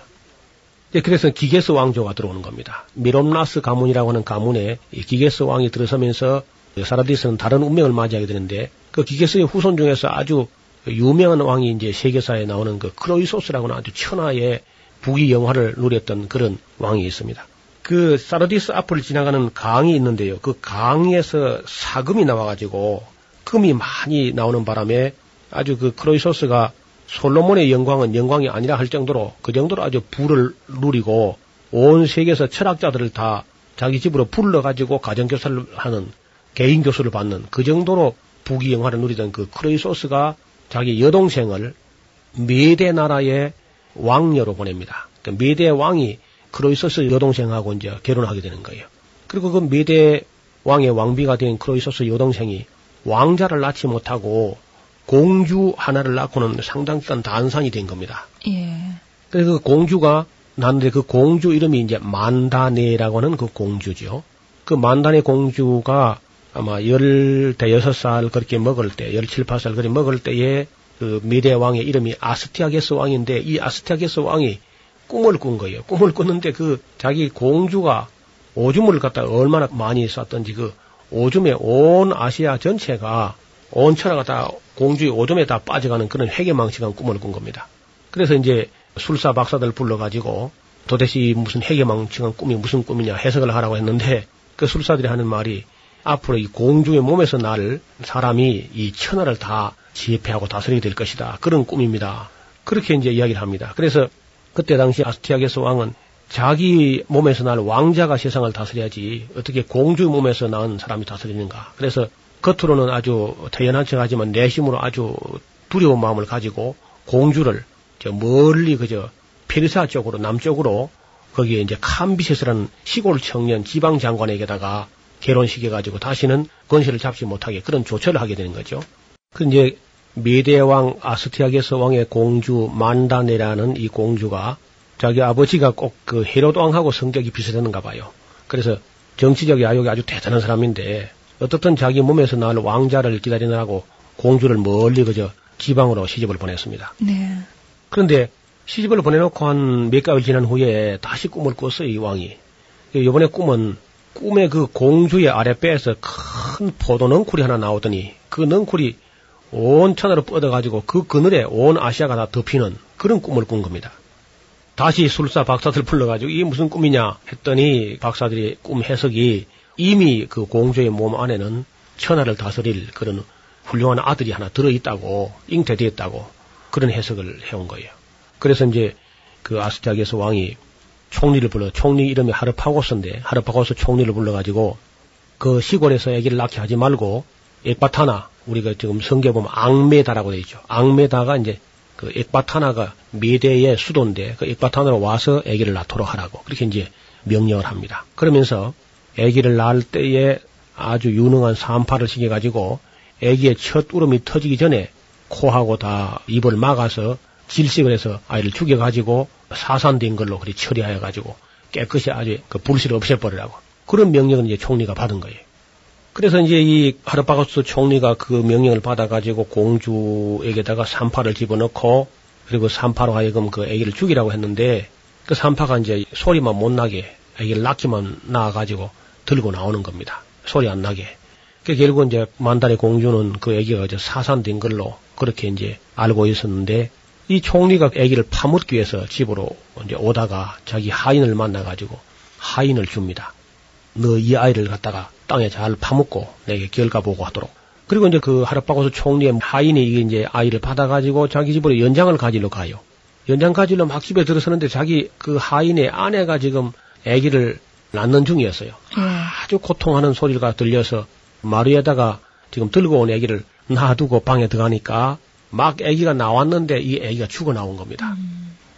예, 그래서 기게스 왕조가 들어오는 겁니다. 미롬나스 가문이라고 하는 가문에 이 기게스 왕이 들어서면서 사라디스는 다른 운명을 맞이하게 되는데 그 기게스의 후손 중에서 아주 유명한 왕이 이제 세계사에 나오는 그 크로이소스라고는 아주 천하의 부귀 영화를 누렸던 그런 왕이 있습니다. 그 사르디스 앞을 지나가는 강이 있는데요. 그 강에서 사금이 나와가지고 금이 많이 나오는 바람에 아주 그 크로이소스가 솔로몬의 영광은 영광이 아니라 할 정도로 그 정도로 아주 부를 누리고 온 세계에서 철학자들을 다 자기 집으로 불러가지고 가정교사를 하는 개인 교수를 받는 그 정도로 부귀 영화를 누리던 그 크로이소스가 자기 여동생을 메대 나라의 왕녀로 보냅니다. 그 메대 왕이 크로이소스 여동생하고 이제 결혼하게 되는 거예요. 그리고 그 메대 왕의 왕비가 된 크로이소스 여동생이 왕자를 낳지 못하고 공주 하나를 낳고는 상당 기간 단산이 된 겁니다. 예. 그래서 그 공주가 낳는데 그 공주 이름이 이제 만다네라고 하는 그 공주죠. 그 만다네 공주가 아마 열대 여섯 살 그렇게 먹을 때, 열칠, 팔살 그렇게 먹을 때에 그 미래 왕의 이름이 아스티아게스 왕인데 이 아스티아게스 왕이 꿈을 꾼 거예요. 꿈을 꿨는데 그 자기 공주가 오줌을 갖다 얼마나 많이 쌌던지 그 오줌에 온 아시아 전체가 온 천하가 다 공주의 오줌에 다 빠져가는 그런 회계망측한 꿈을 꾼 겁니다. 그래서 이제 술사 박사들 불러가지고 도대체 이 무슨 회계망측한 꿈이 무슨 꿈이냐 해석을 하라고 했는데 그 술사들이 하는 말이 앞으로 이 공주의 몸에서 날 사람이 이 천하를 다 지배하고 다스리게 될 것이다. 그런 꿈입니다. 그렇게 이제 이야기를 합니다. 그래서 그때 당시 아스티아게스 왕은 자기 몸에서 날 왕자가 세상을 다스려야지 어떻게 공주의 몸에서 낳은 사람이 다스리는가. 그래서 겉으로는 아주 태연한 척 하지만 내심으로 아주 두려운 마음을 가지고 공주를 저 멀리 그저 페르사 쪽으로 남쪽으로 거기에 이제 캄비세스라는 시골 청년 지방 장관에게다가 결혼시켜가지고 다시는 권세를 잡지 못하게 그런 조처를 하게 되는 거죠. 그 이제 메대 왕 아스티아게스 왕의 공주 만다네라는 이 공주가 자기 아버지가 꼭 그 헤로드 왕하고 성격이 비슷했는가 봐요. 그래서 정치적 야욕이 아주 대단한 사람인데 어떻든 자기 몸에서 날 왕자를 기다리느라고 공주를 멀리 그저 지방으로 시집을 보냈습니다. 네. 그런데 시집을 보내놓고 한 몇 가을 지난 후에 다시 꿈을 꿨어요, 이 왕이. 이번에 꿈은 꿈에 그 공주의 아랫배에서 큰 포도 넝쿨이 하나 나오더니 그 넝쿨이 온 천하로 뻗어가지고 그 그늘에 온 아시아가 다 덮이는 그런 꿈을 꾼 겁니다. 다시 술사 박사들 불러가지고 이게 무슨 꿈이냐 했더니 박사들이 꿈 해석이 이미 그 공주의 몸 안에는 천하를 다스릴 그런 훌륭한 아들이 하나 들어있다고 잉태되었다고 그런 해석을 해온 거예요. 그래서 이제 그 아스티아게스 왕이 총리를 불러 총리 이름이 하르파고스인데 하르파고스 총리를 불러가지고 그 시골에서 아기를 낳게 하지 말고 엑바타나 우리가 지금 성경에 보면 앙메다라고 되어 있죠. 앙메다가 이제 그 엑바타나가 미대의 수도인데 그 엑바타나로 와서 아기를 낳도록 하라고 그렇게 이제 명령을 합니다. 그러면서 아기를 낳을 때에 아주 유능한 산파를 시켜 가지고 아기의 첫 울음이 터지기 전에 코하고 다 입을 막아서 질식을 해서 아이를 죽여 가지고 사산된 걸로 그리 처리하여 가지고 깨끗이 아주 그 불씨를 없애버리라고 그런 명령을 이제 총리가 받은 거예요. 그래서 이제 이 하르파고스 총리가 그 명령을 받아가지고 공주에게다가 산파를 집어넣고 그리고 산파로 하여금 그 아기를 죽이라고 했는데 그 산파가 이제 소리만 못 나게 아기를 낳기만 낳아가지고 들고 나오는 겁니다. 소리 안 나게. 그 결국 이제 만달의 공주는 그 아기가 이제 사산된 걸로 그렇게 이제 알고 있었는데 이 총리가 아기를 파묻기 위해서 집으로 이제 오다가 자기 하인을 만나가지고 하인을 줍니다. 너 이 아이를 갖다가 땅에 잘 파묻고 내게 결과 보고 하도록. 그리고 이제 그 하르파고스 총리의 하인이 이게 이제 아이를 받아가지고 자기 집으로 연장을 가지러 가요. 연장 가지러 막 집에 들어서는데 자기 그 하인의 아내가 지금 아기를 낳는 중이었어요. 예. 아주 고통하는 소리가 들려서 마루에다가 지금 들고 온 아기를 놔두고 방에 들어가니까 막 아기가 나왔는데 이 아기가 죽어 나온 겁니다.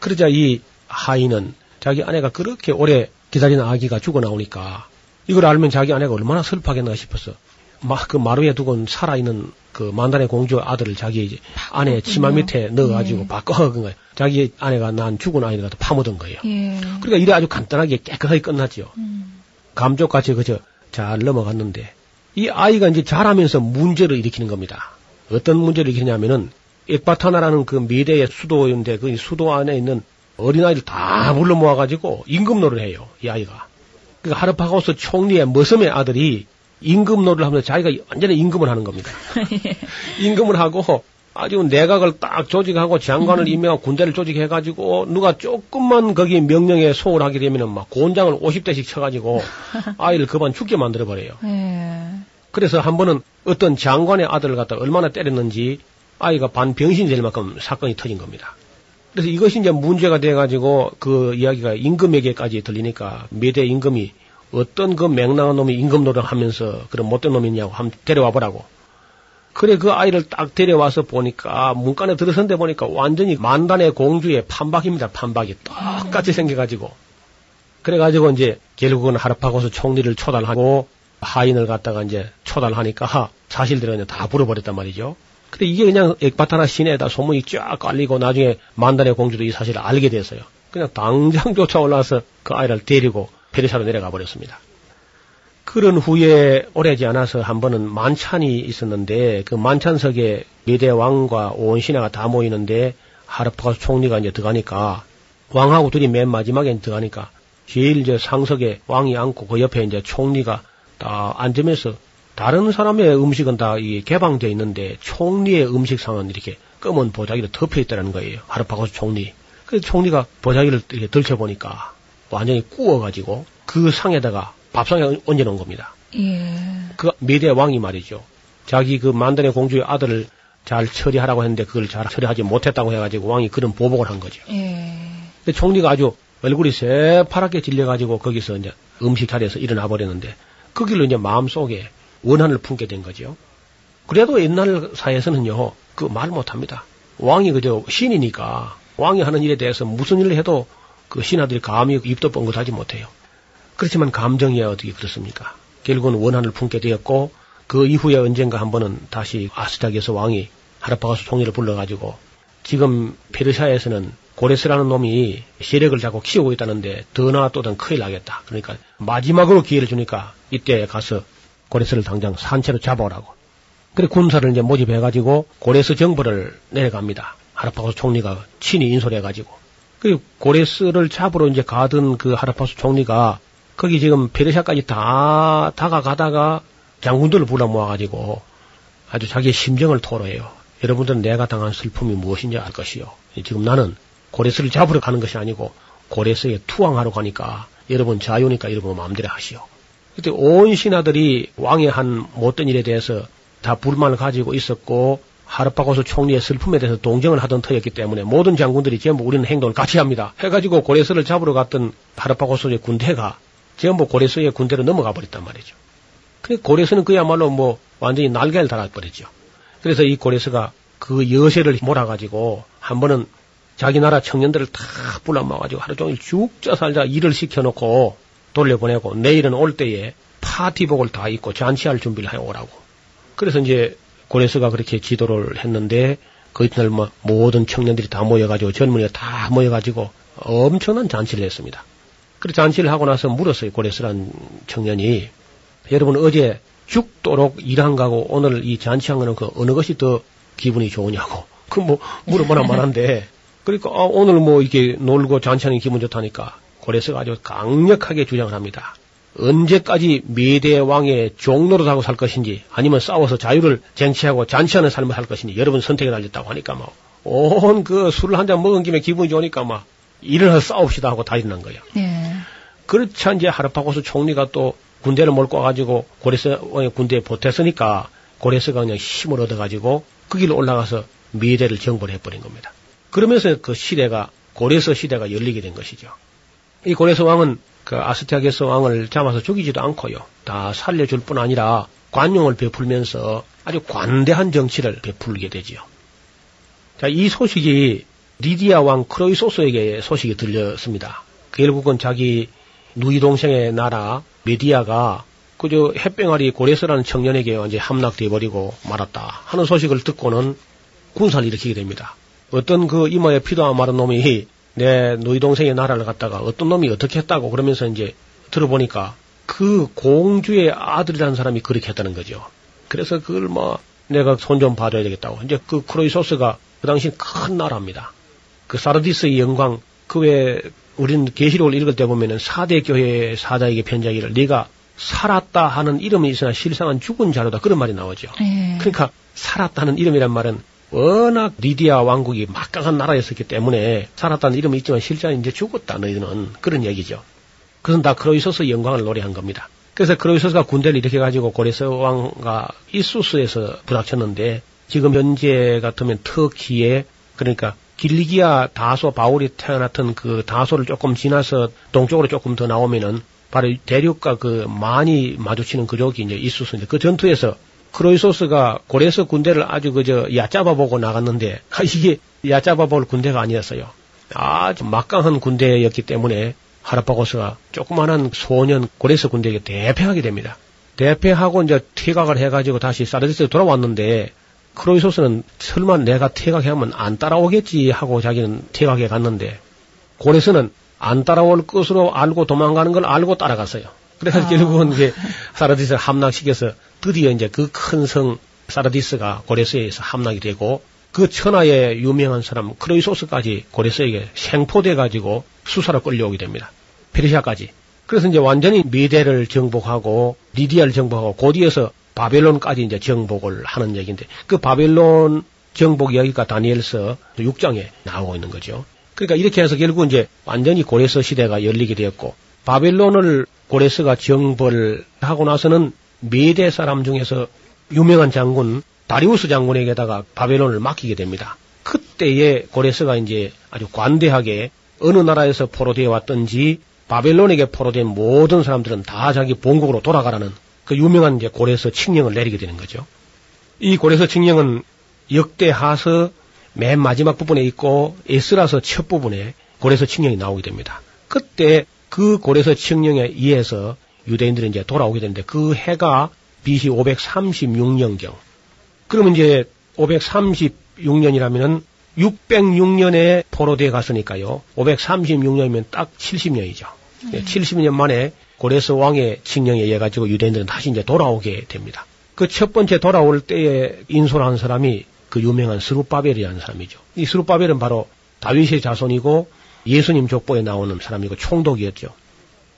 그러자 이 하인은 자기 아내가 그렇게 오래 기다리는 아기가 죽어 나오니까 이걸 알면 자기 아내가 얼마나 슬퍼하겠나 싶어서 막 그 마루에 두고 살아있는 그 만단의 공주 아들을 자기 이제 아내 치마 밑에 넣어가지고 예. 바꿔간 거예요. 자기 아내가 난 죽은 아이를 파묻은 거예요. 예. 그러니까 이래 아주 간단하게 깨끗하게 끝났죠. 음. 감쪽같이 그저 잘 넘어갔는데 이 아이가 이제 자라면서 문제를 일으키는 겁니다. 어떤 문제를 일으키냐면은 엑바타나라는 그 미대의 수도인데 그 수도 안에 있는 어린아이를 다 불러 모아가지고 임금노를 해요. 이 아이가. 그러니까 하르파고스 총리의 머슴의 아들이 임금노를 하면서 자기가 완전히 임금을 하는 겁니다. [laughs] 임금을 하고 아주 내각을 딱 조직하고 장관을 임명하고 군대를 조직해가지고 누가 조금만 거기 명령에 소홀 하게 되면은 막 곤장을 50대씩 쳐가지고 아이를 그만 죽게 만들어버려요. 예. 그래서 한 번은 어떤 장관의 아들을 갖다 얼마나 때렸는지 아이가 반병신이 될 만큼 사건이 터진 겁니다. 그래서 이것이 이제 문제가 돼가지고 그 이야기가 임금에게까지 들리니까 미대 임금이 어떤 그 맹랑한 놈이 임금노를 하면서 그런 못된 놈이 있냐고 한번 데려와 보라고. 그래 그 아이를 딱 데려와서 보니까 문간에 들어선데 보니까 완전히 만단의 공주의 판박입니다. 판박이 똑같이 생겨가지고. 그래가지고 이제 결국은 하르파고스 총리를 초달하고 하인을 갖다가 이제 초달하니까 그냥 다 불어버렸단 말이죠. 근데 이게 그냥 엑바타나 시내에다 소문이 쫙 깔리고 나중에 만단의 공주도 이 사실을 알게 됐어요. 그냥 당장 [laughs] 쫓아올라서 그 아이를 데리고 페르시아로 내려가 버렸습니다. 그런 후에 오래지 않아서 한 번은 만찬이 있었는데 그 만찬석에 미대 왕과 온 신하가 다 모이는데 하르파고스 총리가 이제 들어가니까 왕하고 둘이 맨 마지막에 들어가니까 제일 이제 상석에 왕이 앉고 그 옆에 이제 총리가 딱 앉으면서 다른 사람의 음식은 다이 개방되어 있는데 총리의 음식상은 이렇게 검은 보자기로 덮여 있다는 거예요. 하르파고스 총리. 그래서 총리가 보자기를 이렇게 들춰보니까 완전히 구워가지고 그 상에다가 밥상에 얹어놓은 겁니다. 예. 그 미대 왕이 말이죠. 자기 그 만단의 공주의 아들을 잘 처리하라고 했는데 그걸 잘 처리하지 못했다고 해가지고 왕이 그런 보복을 한 거죠. 예. 근데 총리가 아주 얼굴이 새파랗게 질려가지고 거기서 이제 음식 자리에서 일어나 버렸는데 그 길로 이제 마음속에 원한을 품게 된 거죠. 그래도 옛날 사회에서는요, 그 말 못합니다. 왕이 그저 신이니까 왕이 하는 일에 대해서 무슨 일을 해도 그 신하들이 감히 입도 뻥긋하지 못해요. 그렇지만 감정이야 어떻게 그렇습니까? 결국은 원한을 품게 되었고 그 이후에 언젠가 한 번은 다시 아스타기에서 왕이 하르파가스 총리를 불러가지고 지금 페르시아에서는 고레스라는 놈이 세력을 자꾸 키우고 있다는데 더 나아또든 큰일 나겠다. 그러니까 마지막으로 기회를 주니까 이때 가서 고레스를 당장 산채로 잡아오라고. 그래 군사를 이제 모집해가지고 고레스 정부를 내려갑니다. 하르파고스 총리가 친히 인솔해가지고. 그 고레스를 잡으러 이제 가던 그 하르파고스 총리가 거기 지금 페르시아까지 다 다가가다가 장군들을 불러 모아가지고 아주 자기의 심정을 토로해요. 여러분들은 내가 당한 슬픔이 무엇인지 알 것이요. 지금 나는 고레스를 잡으러 가는 것이 아니고 고레스에 투항하러 가니까 여러분 자유니까 여러분 마음대로 하시오. 그때 온 신하들이 왕의 한 못된 일에 대해서 다 불만을 가지고 있었고 하르파고스 총리의 슬픔에 대해서 동정을 하던 터였기 때문에 모든 장군들이 전부 우리는 행동을 같이 합니다. 해가지고 고레스를 잡으러 갔던 하르파고스의 군대가 전부 고레스의 군대로 넘어가 버렸단 말이죠. 그 고레스는 그야말로 뭐 완전히 날개를 달아버렸죠. 그래서 이 고레스가 그 여세를 몰아가지고 한 번은 자기 나라 청년들을 다 불러 모아가지고 하루 종일 죽자 살자 일을 시켜놓고 돌려보내고 내일은 올 때에 파티복을 다 입고 잔치할 준비를 해 오라고. 그래서 이제 고레스가 그렇게 지도를 했는데 그 이튿날 뭐 모든 청년들이 다 모여가지고 젊은이가 다 모여가지고 엄청난 잔치를 했습니다. 그래서 잔치를 하고 나서 물었어요. 고레스란 청년이 여러분 어제 죽도록 일한 가고 오늘 이 잔치한 거는 그 어느 것이 더 기분이 좋으냐고. [laughs] 그 뭐 물어보나 만한데 그러니까 아, 오늘 뭐 이렇게 놀고 잔치하는 게 기분 좋다니까 고레스가 아주 강력하게 주장을 합니다. 언제까지 미대 왕의 종노릇하고 살 것인지 아니면 싸워서 자유를 쟁취하고 잔치하는 삶을 살 것인지 여러분 선택에 달렸다고 하니까 막 온 그 술을 한 잔 먹은 김에 기분이 좋으니까 막 일어나서 싸웁시다 하고 다 일어난 거예요. 예. 그렇지 이제 하르파고스 총리가 또 군대를 몰고 와가지고 고레스 왕의 군대에 보탰으니까 고레스가 그냥 힘을 얻어가지고 그 길로 올라가서 미대를 정벌 해버린 겁니다. 그러면서 그 시대가 고레스 시대가 열리게 된 것이죠. 이 고레스 왕은 그 아스티아게스 왕을 잡아서 죽이지도 않고요. 다 살려줄 뿐 아니라 관용을 베풀면서 아주 관대한 정치를 베풀게 되지요. 자, 이 소식이 리디아 왕 크로이소스에게 소식이 들렸습니다. 결국은 자기 누이 동생의 나라 메디아가 그저 햇병아리 고레스라는 청년에게 완전히 함락돼 버리고 말았다 하는 소식을 듣고는 군사를 일으키게 됩니다. 어떤 그 이마에 피도 안 마른 놈이 내 누이 동생의 나라를 갖다가 어떤 놈이 어떻게 했다고 그러면서 이제 들어보니까 그 공주의 아들이라는 사람이 그렇게 했다는 거죠. 그래서 그걸 뭐 내가 손 좀 봐줘야 되겠다고. 이제 그 크로이소스가 그 당시 큰 나라입니다. 그 사르디스의 영광 그 외에 우리는 계시록을 읽을 때 보면은 사대 교회 사자에게 편지하기를 네가 살았다 하는 이름이 있으나 실상은 죽은 자로다 그런 말이 나오죠. 예. 그러니까 살았다는 이름이란 말은 워낙 리디아 왕국이 막강한 나라였었기 때문에 살았다는 이름이 있지만 실제는 이제 죽었다 너희는 그런 얘기죠. 그것은 다 크로이소스 영광을 노래한 겁니다. 그래서 크로이소스가 군대를 일으켜 가지고 고레스 왕과 이수스에서 부닥쳤는데 지금 현재 같으면 터키에 그러니까 길리기아 다소 바울이 태어났던 그 다소를 조금 지나서 동쪽으로 조금 더 나오면은 바로 대륙과 그 많이 마주치는 그쪽이 이제 이수스인데 그 전투에서 크로이소스가 고레스 군대를 아주 그저 얕잡아 보고 나갔는데 아, 이게 얕잡아 볼 군대가 아니었어요. 아주 막강한 군대였기 때문에 하라파고스가 조그마한 소년 고레스 군대에게 대패하게 됩니다. 대패하고 이제 퇴각을 해가지고 다시 사르디스에 돌아왔는데 크로이소스는 설마 내가 퇴각하면 안 따라오겠지 하고 자기는 퇴각해 갔는데 고레스는 안 따라올 것으로 알고 도망가는 걸 알고 따라갔어요. 그래서 아. 결국은 이제 사르디스를 함락시켜서 드디어 이제 그 큰 성 사르디스가 고레스에서 함락이 되고 그 천하의 유명한 사람 크로이소스까지 고레스에게 생포돼 가지고 수사로 끌려오게 됩니다. 페르시아까지. 그래서 이제 완전히 미대를 정복하고 리디아를 정복하고 곧이어서 바벨론까지 이제 정복을 하는 얘기인데 그 바벨론 정복 이야기가 다니엘서 6장에 나오고 있는 거죠. 그러니까 이렇게 해서 결국 이제 완전히 고레스 시대가 열리게 되었고 바벨론을 고레스가 정벌 하고 나서는 미대 사람 중에서 유명한 장군 다리우스 장군에게다가 바벨론을 맡기게 됩니다. 그때에 고레스가 이제 아주 관대하게 어느 나라에서 포로되어 왔든지 바벨론에게 포로된 모든 사람들은 다 자기 본국으로 돌아가라는 그 유명한 이제 고레스 칙령을 내리게 되는 거죠. 이 고레스 칙령은 역대하서 맨 마지막 부분에 있고 에스라서 첫 부분에 고레스 칙령이 나오게 됩니다. 그때 그 고레스 칙령에 의해서 유대인들이 이제 돌아오게 되는데 그 해가 BC 536년경. 그러면 이제 536년이라면은 606년에 포로되어 갔으니까요. 536년이면 딱 70년이죠. 70년 만에 고레스 왕의 칙령에 의해 가지고 유대인들은 다시 이제 돌아오게 됩니다. 그 첫 번째 돌아올 때에 인솔한 사람이 그 유명한 스룹바벨이라는 사람이죠. 이 스룹바벨은 바로 다윗의 자손이고 예수님 족보에 나오는 사람이고 총독이었죠.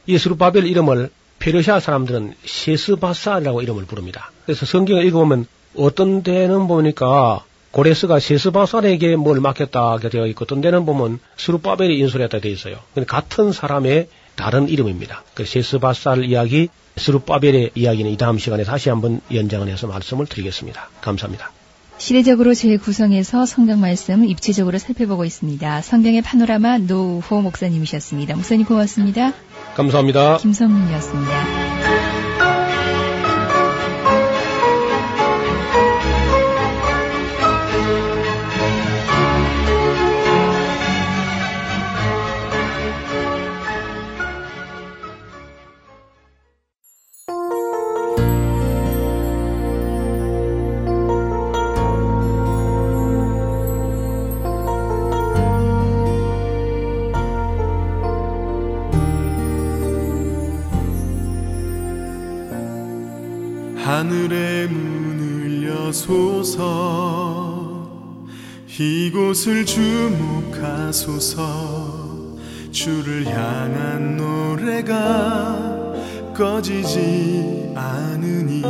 이 스룹바벨 이름을 페르시아 사람들은 세스바사라고 이름을 부릅니다. 그래서 성경을 읽어보면 어떤 데는 보니까 고레스가 세스바살에게 뭘 맡겼다 되어 있고 어떤 데는 보면 스룹바벨이 인솔했다 되어 있어요. 같은 사람의 다른 이름입니다. 그 세스바살 이야기, 스룹바벨의 이야기는 이 다음 시간에 다시 한번 연장을 해서 말씀을 드리겠습니다. 감사합니다. 시대적으로 재구성해서 성경 말씀 입체적으로 살펴보고 있습니다. 성경의 파노라마 노우호 목사님이셨습니다. 목사님 고맙습니다. 감사합니다. 김성민이었습니다. 이곳을 주목하소서. 주를 향한 노래가 꺼지지 않으니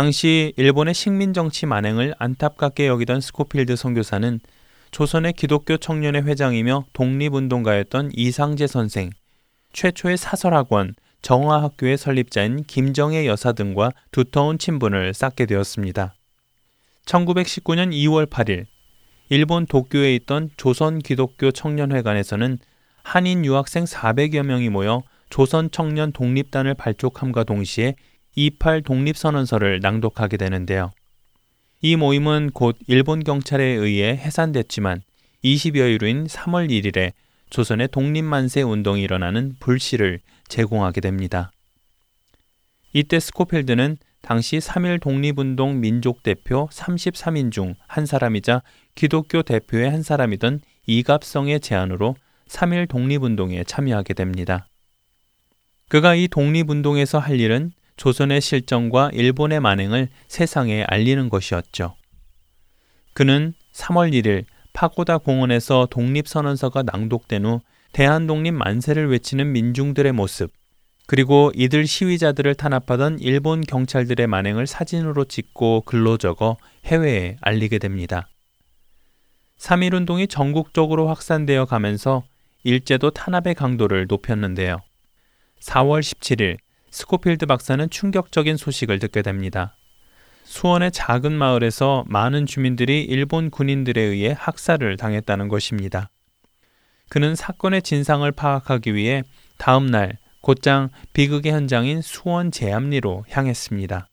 당시 일본의 식민 정치 만행을 안타깝게 여기던 스코필드 선교사는 조선의 기독교 청년회 회장이며 독립운동가였던 이상재 선생, 최초의 사설학원 정화학교의 설립자인 김정혜 여사 등과 두터운 친분을 쌓게 되었습니다. 1919년 2월 8일 일본 도쿄에 있던 조선 기독교 청년회관에서는 한인 유학생 400여 명이 모여 조선 청년 독립단을 발족함과 동시에 28 독립선언서를 낭독하게 되는데요. 이 모임은 곧 일본 경찰에 의해 해산됐지만 20여일후인 3월 1일에 조선의 독립만세 운동이 일어나는 불씨를 제공하게 됩니다. 이때 스코필드는 당시 3일 독립운동 민족 대표 33인 중 한 사람이자 기독교 대표의 한 사람이던 이갑성의 제안으로 3일 독립운동에 참여하게 됩니다. 그가 이 독립운동에서 할 일은 조선의 실정과 일본의 만행을 세상에 알리는 것이었죠. 그는 3월 1일 파고다 공원에서 독립선언서가 낭독된 후 대한독립 만세를 외치는 민중들의 모습, 그리고 이들 시위자들을 탄압하던 일본 경찰들의 만행을 사진으로 찍고 글로 적어 해외에 알리게 됩니다. 3.1운동이 전국적으로 확산되어 가면서 일제도 탄압의 강도를 높였는데요. 4월 17일 스코필드 박사는 충격적인 소식을 듣게 됩니다. 수원의 작은 마을에서 많은 주민들이 일본 군인들에 의해 학살을 당했다는 것입니다. 그는 사건의 진상을 파악하기 위해 다음 날 곧장 비극의 현장인 수원 제암리로 향했습니다.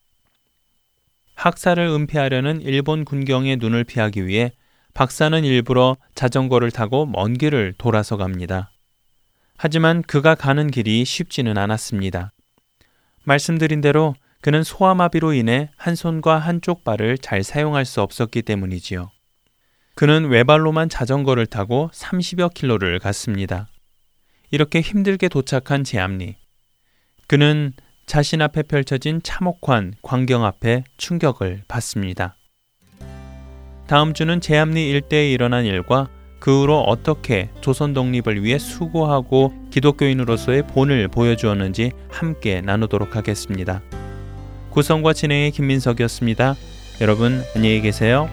학살을 은폐하려는 일본 군경의 눈을 피하기 위해 박사는 일부러 자전거를 타고 먼 길을 돌아서 갑니다. 하지만 그가 가는 길이 쉽지는 않았습니다. 말씀드린 대로 그는 소아마비로 인해 한 손과 한쪽 발을 잘 사용할 수 없었기 때문이지요. 그는 외발로만 자전거를 타고 30여 킬로를 갔습니다. 이렇게 힘들게 도착한 제암리. 그는 자신 앞에 펼쳐진 참혹한 광경 앞에 충격을 받습니다. 다음 주는 제암리 일대에 일어난 일과 그 후로 어떻게 조선 독립을 위해 수고하고 기독교인으로서의 본을 보여주었는지 함께 나누도록 하겠습니다. 구성과 진행의 김민석이었습니다. 여러분 안녕히 계세요.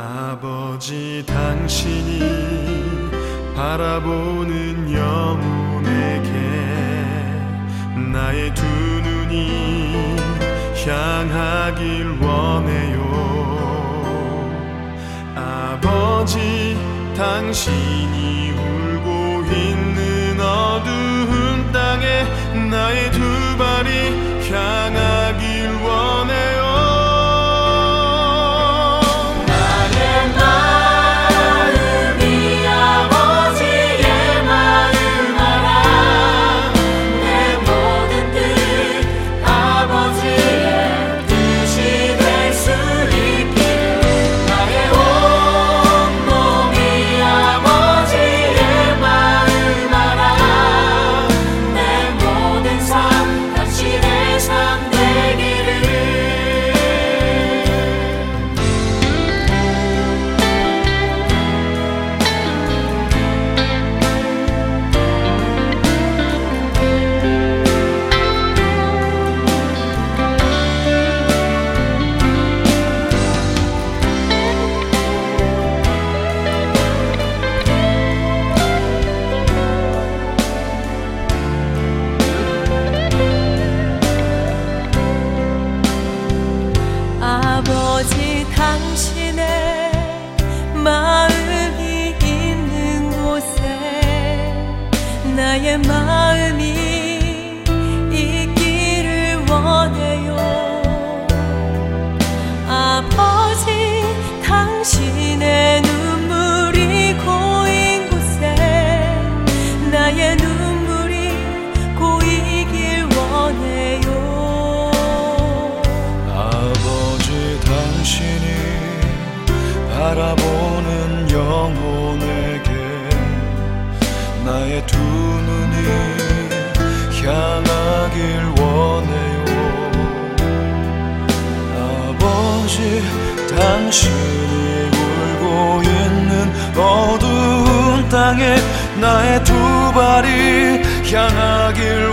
아버지 당신이 바라보는 영혼에게 나의 두 눈이 향하길 원해요. 아버지 당신이 울고 있는 어두운 땅에 나의 두 눈이 향하길 원해요. 아버지 당신이 울고 있는 어두운 땅에 나의 두 발이 향하길